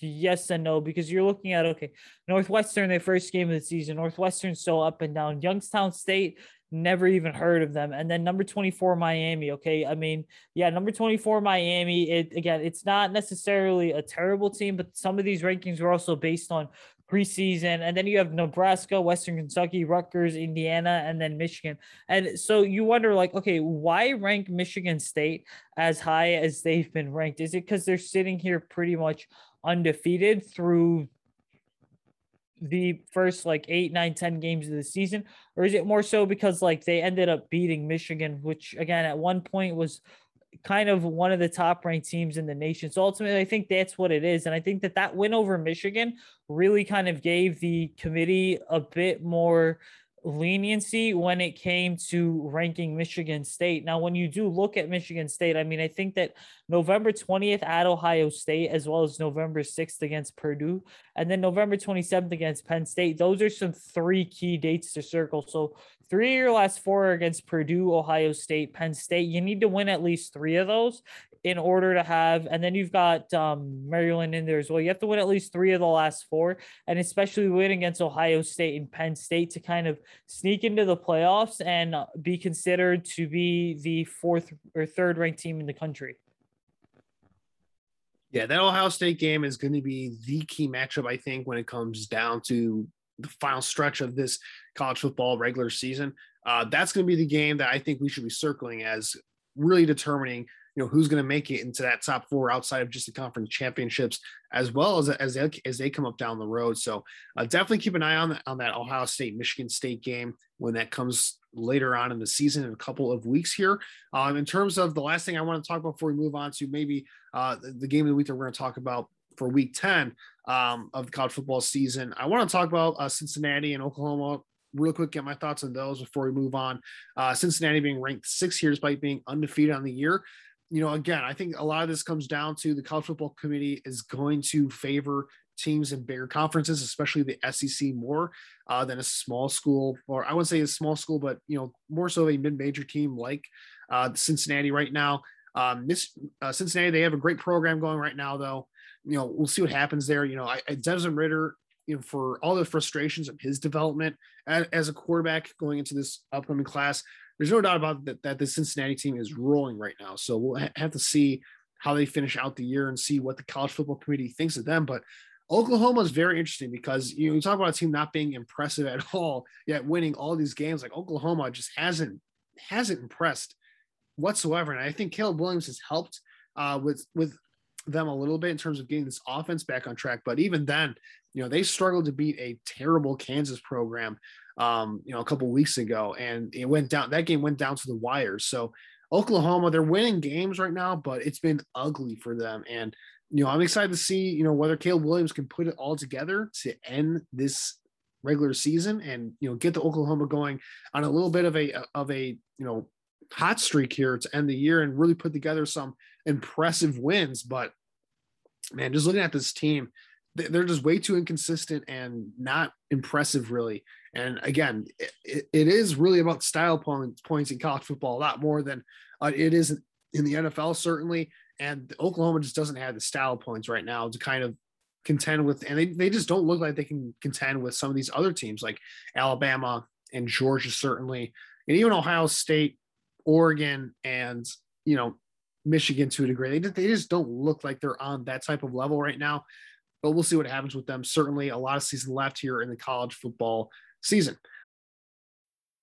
yes and no because you're looking at okay northwestern their first game of the season northwestern so up and down youngstown state never even heard of them. And then number 24, Miami. Okay. I mean, yeah, number 24, Miami. It again, it's not necessarily a terrible team, but some of these rankings were also based on preseason. And then you have Nebraska, Western Kentucky, Rutgers, Indiana, and then Michigan. And so you wonder, like, okay, why rank Michigan State as high as they've been ranked? Is it because they're sitting here pretty much undefeated through the first like eight, nine, ten games of the season, or is it more so because like they ended up beating Michigan, which again at one point was kind of one of the top ranked teams in the nation. So ultimately, I think that's what it is, and I think that that win over Michigan really kind of gave the committee a bit more leniency when it came to ranking Michigan State. Now, when you do look at Michigan State, I mean, I think that November 20th at Ohio State, as well as November 6th against Purdue, and then November 27th against Penn State, those are some three key dates to circle. So, three of your last four against Purdue, Ohio State, Penn State. You need to win at least three of those in order to have, and then you've got um, Maryland in there as well. You have to win at least three of the last four, and especially win against Ohio State and Penn State to kind of sneak into the playoffs and be considered to be the fourth or third ranked team in the country. Yeah, that Ohio State game is going to be the key matchup, I think, when it comes down to the final stretch of this college football regular season. Uh, that's going to be the game that I think we should be circling as really determining you know who's going to make it into that top four outside of just the conference championships as well as as they, as they come up down the road so uh, definitely keep an eye on on that ohio state michigan state game when that comes later on in the season in a couple of weeks here um, in terms of the last thing i want to talk about before we move on to maybe uh, the, the game of the week that we're going to talk about for week 10 um, of the college football season i want to talk about uh, cincinnati and oklahoma real quick get my thoughts on those before we move on. Uh, Cincinnati being ranked six here despite being undefeated on the year you know, again, I think a lot of this comes down to the college football committee is going to favor teams in bigger conferences, especially the SEC, more uh, than a small school, or I wouldn't say a small school, but you know, more so a mid-major team like uh, Cincinnati right now. Um, this uh, Cincinnati, they have a great program going right now, though. You know, we'll see what happens there. You know, I, I Desmond Ridder, you know, for all the frustrations of his development as, as a quarterback going into this upcoming class, there's no doubt about that, that the Cincinnati team is rolling right now. So we'll ha- have to see how they finish out the year and see what the college football committee thinks of them. But Oklahoma is very interesting because you know you talk about a team not being impressive at all, yet winning all these games. Like Oklahoma just hasn't hasn't impressed whatsoever, and I think Caleb Williams has helped uh, with with them a little bit in terms of getting this offense back on track. But even then, you know they struggled to beat a terrible Kansas program, um, you know, a couple weeks ago, and it went down. That game went down to the wires. So Oklahoma, they're winning games right now, but it's been ugly for them. And you know, I'm excited to see, you know, whether Caleb Williams can put it all together to end this regular season and you know get the Oklahoma going on a little bit of a of a you know hot streak here to end the year and really put together some impressive wins. But man, just looking at this team, they're just way too inconsistent and not impressive, really. And again, it, it is really about style points, points in college football a lot more than uh, it is in the NFL, certainly. And Oklahoma just doesn't have the style points right now to kind of contend with, and they, they just don't look like they can contend with some of these other teams like Alabama and Georgia, certainly, and even Ohio State, Oregon, and you know, Michigan to a degree. They just, they just don't look like they're on that type of level right now. But we'll see what happens with them. Certainly, a lot of season left here in the college football season.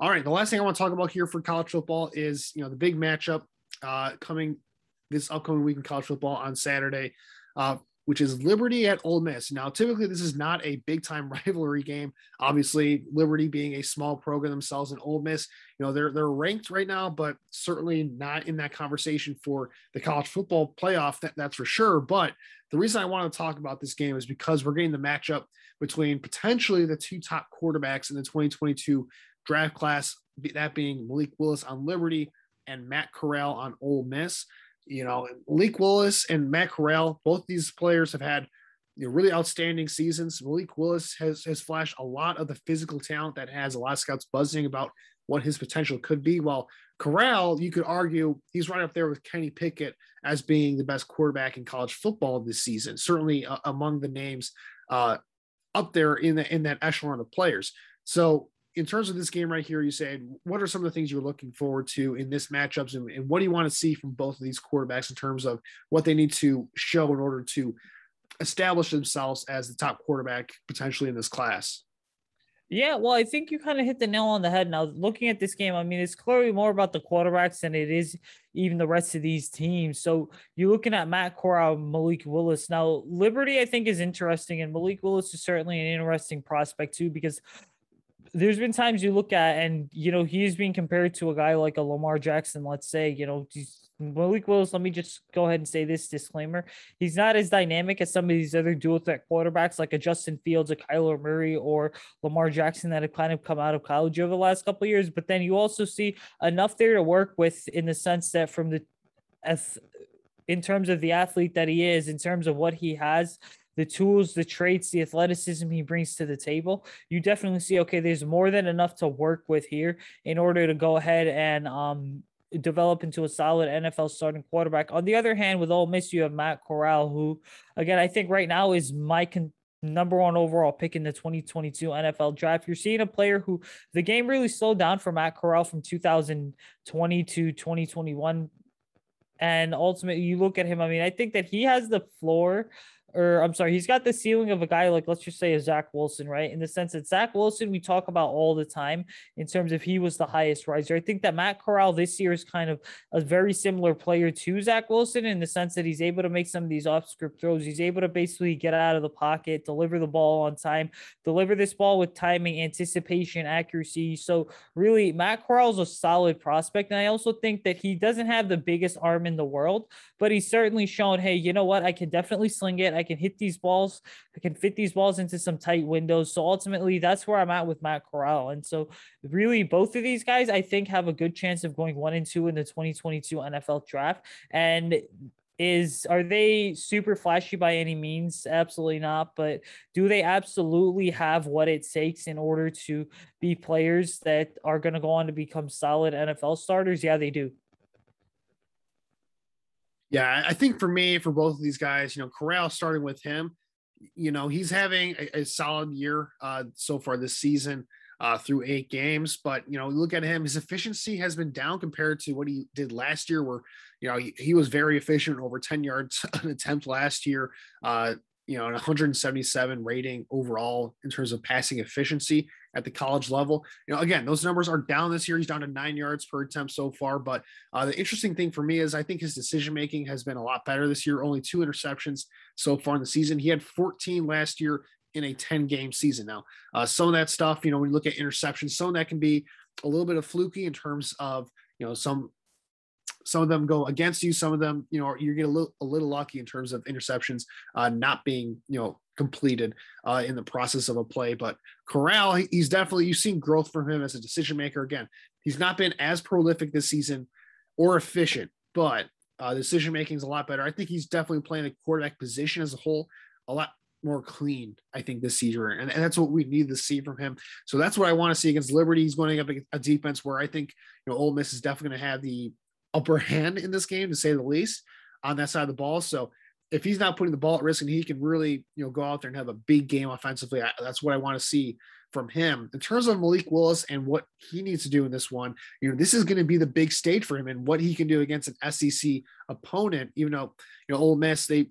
All right, the last thing I want to talk about here for college football is you know the big matchup uh, coming this upcoming week in college football on Saturday, uh, which is Liberty at Ole Miss. Now, typically this is not a big time rivalry game. Obviously, Liberty being a small program themselves, and Ole Miss, you know they're they're ranked right now, but certainly not in that conversation for the college football playoff. That, that's for sure. But the reason I want to talk about this game is because we're getting the matchup between potentially the two top quarterbacks in the 2022 draft class, that being Malik Willis on Liberty and Matt Corral on Ole Miss. You know, Malik Willis and Matt Corral, both these players have had you know, really outstanding seasons. Malik Willis has has flashed a lot of the physical talent that has a lot of scouts buzzing about what his potential could be. While Corral, you could argue he's right up there with Kenny Pickett as being the best quarterback in college football this season, certainly uh, among the names uh, up there in the in that echelon of players. So in terms of this game right here, you said, what are some of the things you're looking forward to in this matchups and, and, what do you want to see from both of these quarterbacks in terms of what they need to show in order to establish themselves as the top quarterback potentially in this class? Yeah, well, I think you kind of hit the nail on the head. Now, looking at this game, I mean, it's clearly more about the quarterbacks than it is even the rest of these teams. So you're looking at Matt Corral, Malik Willis. Now, Liberty, I think, is interesting, and Malik Willis is certainly an interesting prospect too, because there's been times you look at and you know he's being compared to a guy like a Lamar Jackson. Let's say you know Malik Willis. Let me just go ahead and say this disclaimer: he's not as dynamic as some of these other dual threat quarterbacks like a Justin Fields, a Kyler Murray, or Lamar Jackson that have kind of come out of college over the last couple years. But then you also see enough there to work with in the sense that from the as in terms of the athlete that he is, in terms of what he has the tools, the traits, the athleticism he brings to the table, you definitely see, okay, there's more than enough to work with here in order to go ahead and um, develop into a solid NFL starting quarterback. On the other hand, with Ole Miss, you have Matt Corral, who, again, I think right now is my con- number one overall pick in the 2022 NFL draft. You're seeing a player who the game really slowed down for Matt Corral from 2020 to 2021. And ultimately, you look at him. I mean, I think that he has the floor or I'm sorry, he's got the ceiling of a guy like let's just say a Zach Wilson, right? In the sense that Zach Wilson we talk about all the time in terms of he was the highest riser. I think that Matt Corral this year is kind of a very similar player to Zach Wilson in the sense that he's able to make some of these off script throws. He's able to basically get out of the pocket, deliver the ball on time, deliver this ball with timing, anticipation, accuracy. So really, Matt Corral's a solid prospect, and I also think that he doesn't have the biggest arm in the world, but he's certainly shown, hey, you know what? I can definitely sling it. Can hit these balls. I can fit these balls into some tight windows. So ultimately, that's where I'm at with Matt Corral. And so, really, both of these guys, I think, have a good chance of going one and two in the 2022 NFL draft. And is are they super flashy by any means absolutely not but do they absolutely have what it takes in order to be players that are going to go on to become solid NFL starters yeah they do yeah I think for me for both of these guys you know Corral starting with him you know he's having a, a solid year uh so far this season uh, through eight games. But you know, look at him; his efficiency has been down compared to what he did last year, where you know he, he was very efficient, over 10 yards an attempt last year. Uh, you know, an 177 rating overall in terms of passing efficiency at the college level. You know, again, those numbers are down this year. He's down to nine yards per attempt so far. But uh, the interesting thing for me is I think his decision making has been a lot better this year. Only two interceptions so far in the season. He had 14 last year in a 10 game season. Now, uh, some of that stuff, you know, when you look at interceptions, some of that can be a little bit of fluky in terms of, you know, some some of them go against you. Some of them, you know, you're getting a little, a little lucky in terms of interceptions uh, not being, you know, completed uh, in the process of a play. But Corral, he's definitely you've seen growth from him as a decision maker. Again, he's not been as prolific this season or efficient, but uh, decision making is a lot better. I think he's definitely playing the quarterback position as a whole a lot more clean, I think, this season. And, and that's what we need to see from him. So that's what I want to see against Liberty. He's going up a defense where I think, you know, Ole Miss is definitely going to have the upper hand in this game, to say the least, on that side of the ball. So if he's not putting the ball at risk and he can really, you know, go out there and have a big game offensively, I, that's what I want to see from him. In terms of Malik Willis and what he needs to do in this one, you know, this is going to be the big stage for him and what he can do against an SEC opponent. Even though, you know, Ole Miss, they,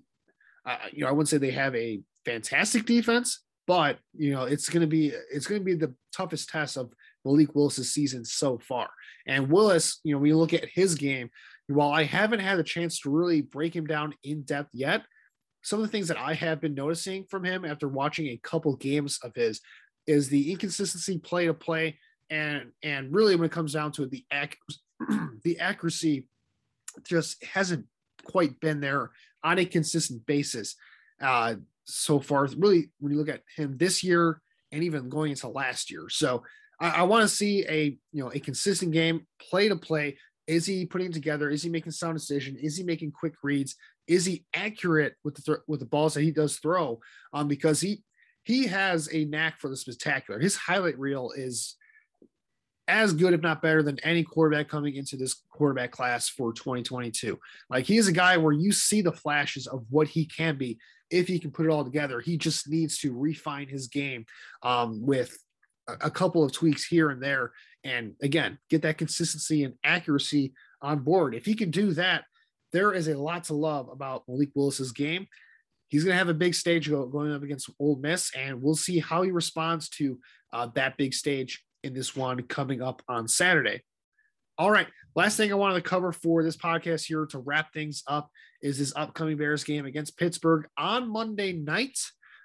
uh, you know, I wouldn't say they have a fantastic defense, but you know it's going to be it's going to be the toughest test of Malik Willis's season so far. And Willis, you know, when you look at his game, while I haven't had a chance to really break him down in depth yet, some of the things that I have been noticing from him after watching a couple games of his is the inconsistency play to play and and really when it comes down to it the ac- the accuracy just hasn't quite been there on a consistent basis uh so far. Really, when you look at him this year and even going into last year, so I, I want to see a you know a consistent game, play to play. Is he putting together? Is he making sound decision? Is he making quick reads? Is he accurate with the th- with the balls that he does throw? Um, because he he has a knack for the spectacular. His highlight reel is as good, if not better, than any quarterback coming into this quarterback class for 2022. Like he is a guy where you see the flashes of what he can be if he can put it all together. He just needs to refine his game um, with a, a couple of tweaks here and there. And again, get that consistency and accuracy on board. If he can do that, there is a lot to love about Malik Willis's game. He's going to have a big stage going up against Ole Miss, and we'll see how he responds to uh, that big stage in this one coming up on Saturday. All right. Last thing I wanted to cover for this podcast here to wrap things up is this upcoming Bears game against Pittsburgh on Monday night.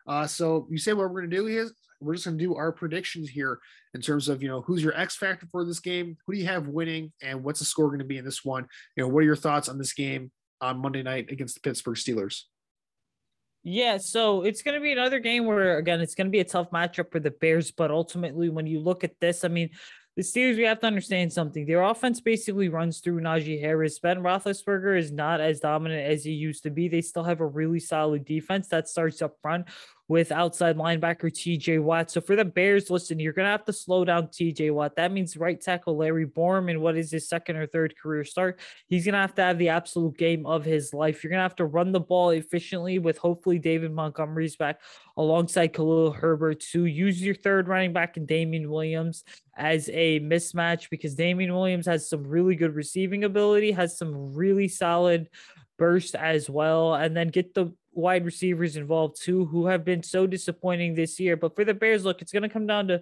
Uh, so you say what we're going to do is we're just going to do our predictions here in terms of you know who's your X factor for this game, who do you have winning, and what's the score going to be in this one. You know, what are your thoughts on this game on Monday night against the Pittsburgh Steelers? Yeah, so it's going to be another game where again it's going to be a tough matchup for the Bears, but ultimately when you look at this, I mean, the Steelers, we have to understand something. Their offense basically runs through Najee Harris. Ben Roethlisberger is not as dominant as he used to be. They still have a really solid defense that starts up front with outside linebacker TJ Watt. So for the Bears, listen, you're going to have to slow down TJ Watt. That means right tackle Larry Borom in what is his second or third career start. He's going to have to have the absolute game of his life. You're going to have to run the ball efficiently with hopefully David Montgomery's back alongside Khalil Herbert to use your third running back and Damien Williams as a mismatch because Damien Williams has some really good receiving ability, has some really solid burst as well, and then get the wide receivers involved too, who have been so disappointing this year. But for the Bears, look, it's going to come down to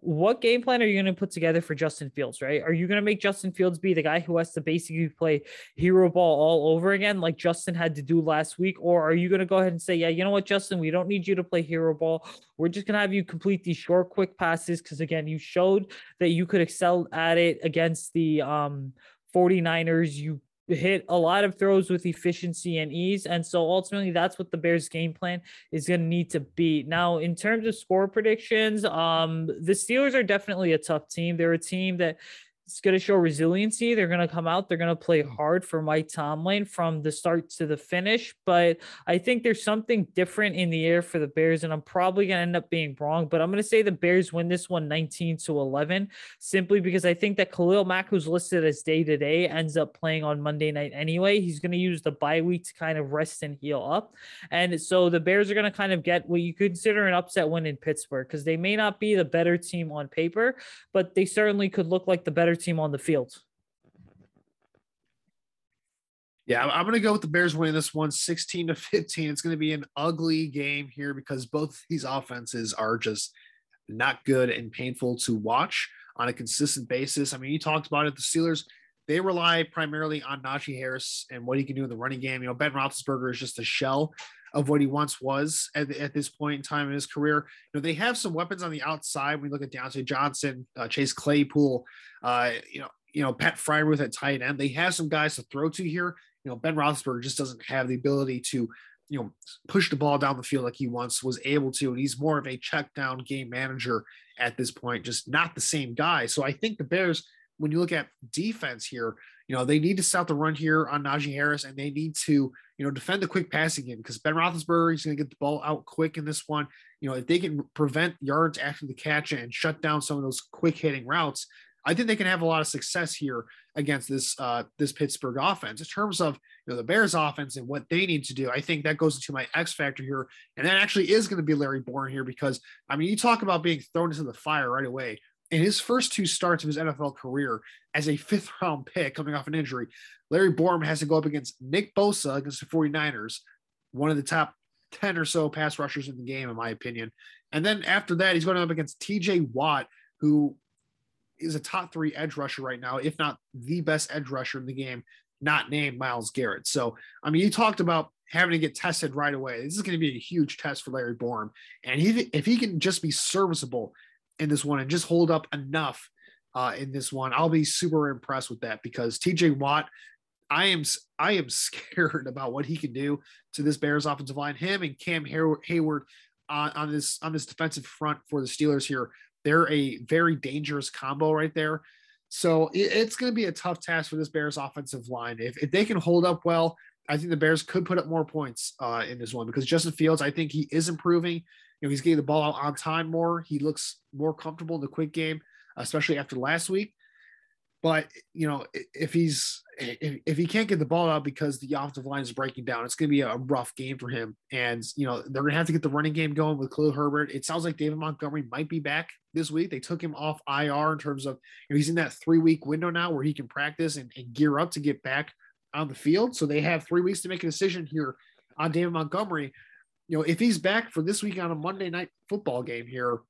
what game plan are you going to put together for Justin Fields, right? Are you going to make Justin Fields be the guy who has to basically play hero ball all over again, like Justin had to do last week? Or are you going to go ahead and say, yeah, you know what, Justin, we don't need you to play hero ball. We're just going to have you complete these short, quick passes. Cause again, you showed that you could excel at it against the, um, 49ers. You hit a lot of throws with efficiency and ease. And so ultimately, that's what the Bears' game plan is going to need to be. Now, in terms of score predictions, um, the Steelers are definitely a tough team. They're a team that it's going to show resiliency. They're going to come out. They're going to play mm. hard for Mike Tomlin from the start to the finish. But I think there's something different in the air for the Bears, and I'm probably going to end up being wrong. But I'm going to say the Bears win this one 19 to 11, simply because I think that Khalil Mack, who's listed as day to day, ends up playing on Monday night anyway. He's going to use the bye week to kind of rest and heal up. And so the Bears are going to kind of get what you consider an upset win in Pittsburgh because they may not be the better team on paper, but they certainly could look like the better team on the field. Yeah, I'm going to go with the Bears winning this one 16 to 15. It's going to be an ugly game here because both these offenses are just not good and painful to watch on a consistent basis. I mean, you talked about it. The Steelers, they rely primarily on Najee Harris and what he can do in the running game. You know, Ben Roethlisberger is just a shell of what he once was at, at this point in time in his career. You know, they have some weapons on the outside. When We look at Diontae Johnson, uh, Chase Claypool, uh, you know, you know, Pat Freiermuth at tight end. They have some guys to throw to here. You know, Ben Roethlisberger just doesn't have the ability to, you know, push the ball down the field like he once was able to. And he's more of a check down game manager at this point, just not the same guy. So I think the Bears, when you look at defense here, you know, they need to stop the run here on Najee Harris and they need to, you know, defend the quick passing game because Ben Roethlisberger is going to get the ball out quick in this one. You know, if they can prevent yards after the catch and shut down some of those quick hitting routes, I think they can have a lot of success here against this uh, this Pittsburgh offense. In terms of you know the Bears offense and what they need to do, I think that goes into my X factor here, and that actually is going to be Larry Borom here because I mean you talk about being thrown into the fire right away in his first two starts of his NFL career as a fifth round pick coming off an injury, Larry Borom has to go up against Nick Bosa against the 49ers, one of the top 10 or so pass rushers in the game, in my opinion. And then after that, he's going up against TJ Watt, who is a top three edge rusher right now, if not the best edge rusher in the game, not named Myles Garrett. So, I mean, you talked about having to get tested right away. This is going to be a huge test for Larry Borom. And he, if he can just be serviceable in this one and just hold up enough uh, in this one. I'll be super impressed with that because TJ Watt, I am I am scared about what he can do to this Bears offensive line. Him and Cam Hayward on, on this on this defensive front for the Steelers here. They're a very dangerous combo right there. So it, it's going to be a tough task for this Bears offensive line. If, if they can hold up well, I think the Bears could put up more points uh, in this one because Justin Fields, I think he is improving know, he's getting the ball out on time more. He looks more comfortable in the quick game, especially after last week. But you know, if he's if, if he can't get the ball out because the offensive line is breaking down, it's going to be a rough game for him. And you know, they're going to have to get the running game going with Khalil Herbert. It sounds like David Montgomery might be back this week. They took him off IR in terms of you know, he's in that three week window now where he can practice and, and gear up to get back on the field. So they have three weeks to make a decision here on David Montgomery you know, if he's back for this week on a Monday night football game here,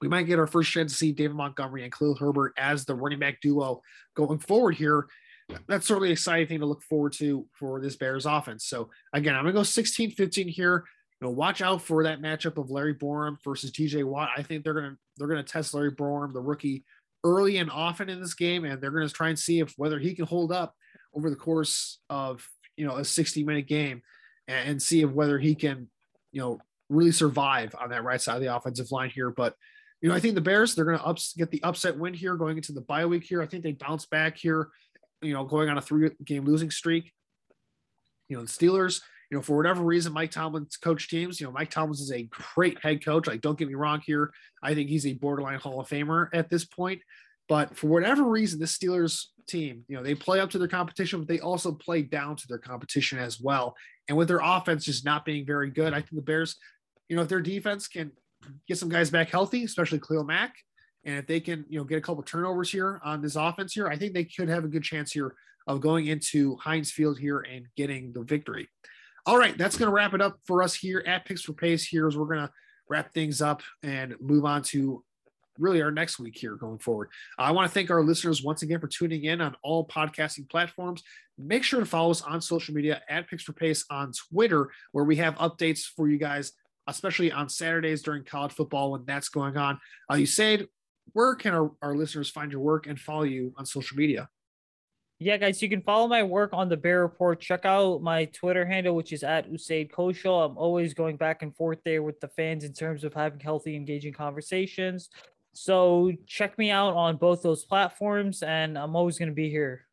we might get our first chance to see David Montgomery and Khalil Herbert as the running back duo going forward here. That's certainly an exciting thing to look forward to for this Bears offense. So again, I'm gonna go 16 15 here. You know, watch out for that matchup of Larry Borom versus TJ Watt. I think they're gonna they're gonna test Larry Borom, the rookie, early and often in this game, and they're gonna try and see if whether he can hold up over the course of you know a 60 minute game and, and see if whether he can, you know, really survive on that right side of the offensive line here. But you know, I think the Bears they're going to ups, get the upset win here going into the bye week here. I think they bounce back here. You know, going on a three game losing streak. You know, the Steelers. You know, for whatever reason, Mike Tomlin's coach teams. You know, Mike Tomlin is a great head coach. Like, don't get me wrong here. I think he's a borderline Hall of Famer at this point. But for whatever reason, this Steelers team, you know, they play up to their competition, but they also play down to their competition as well. And with their offense just not being very good, I think the Bears, you know, if their defense can get some guys back healthy, especially Khalil Mack, and if they can, you know, get a couple turnovers here on this offense here, I think they could have a good chance here of going into Heinz Field here and getting the victory. All right, that's going to wrap it up for us here at Picks for Pace. Here as we're going to wrap things up and move on to really our next week here going forward. I want to thank our listeners once again for tuning in on all podcasting platforms. Make sure to follow us on social media at Picks for Pace on Twitter, where we have updates for you guys, especially on Saturdays during college football when that's going on. Uh, Usaid, where can our, our listeners find your work and follow you on social media? Yeah, guys, you can follow my work on the Bear Report. Check out my Twitter handle, which is at Usaid Koshal. I'm always going back and forth there with the fans in terms of having healthy, engaging conversations. So check me out on both those platforms, and I'm always going to be here.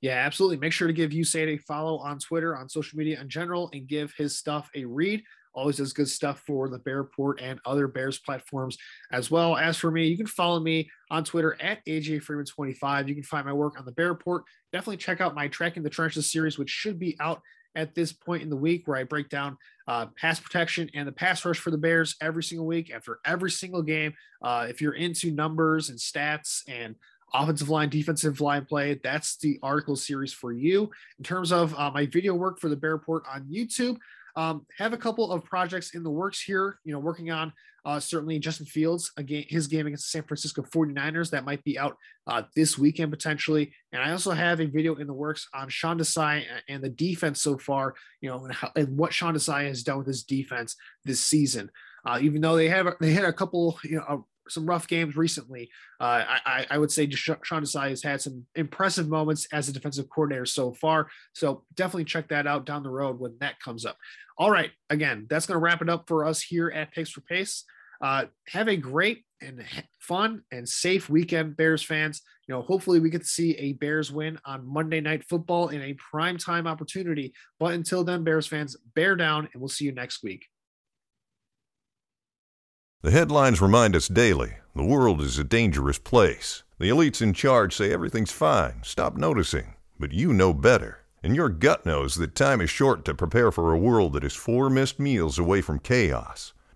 Yeah, absolutely. Make sure to give Usaid a follow on Twitter, on social media in general, and give his stuff a read. Always does good stuff for the Bear Report and other Bears platforms as well. As for me, you can follow me on Twitter at AJ Freeman25. You can find my work on the Bear Report. Definitely check out my Tracking the Trenches series, which should be out at this point in the week, where I break down uh, pass protection and the pass rush for the Bears every single week after every single game. Uh, if you're into numbers and stats and offensive line, defensive line play, that's the article series for you. In terms of uh, my video work for the Bear Report on YouTube, um, have a couple of projects in the works here, you know, working on uh, certainly Justin Fields, again, his game against the San Francisco 49ers that might be out uh, this weekend potentially. And I also have a video in the works on Sean Desai and the defense so far, you know, and, how, and what Sean Desai has done with his defense this season. Uh, even though they have they had a couple, you know, some rough games recently. Uh, I, I would say Sean Desai has had some impressive moments as a defensive coordinator so far. So definitely check that out down the road when that comes up. All right, again, that's going to wrap it up for us here at Picks for Pace. Uh, have a great and fun and safe weekend, Bears fans. You know, hopefully we get to see a Bears win on Monday Night Football in a prime time opportunity. But until then, Bears fans, bear down, and we'll see you next week. The headlines remind us daily the world is a dangerous place. The elites in charge say everything's fine, stop noticing. But you know better. And your gut knows that time is short to prepare for a world that is four missed meals away from chaos.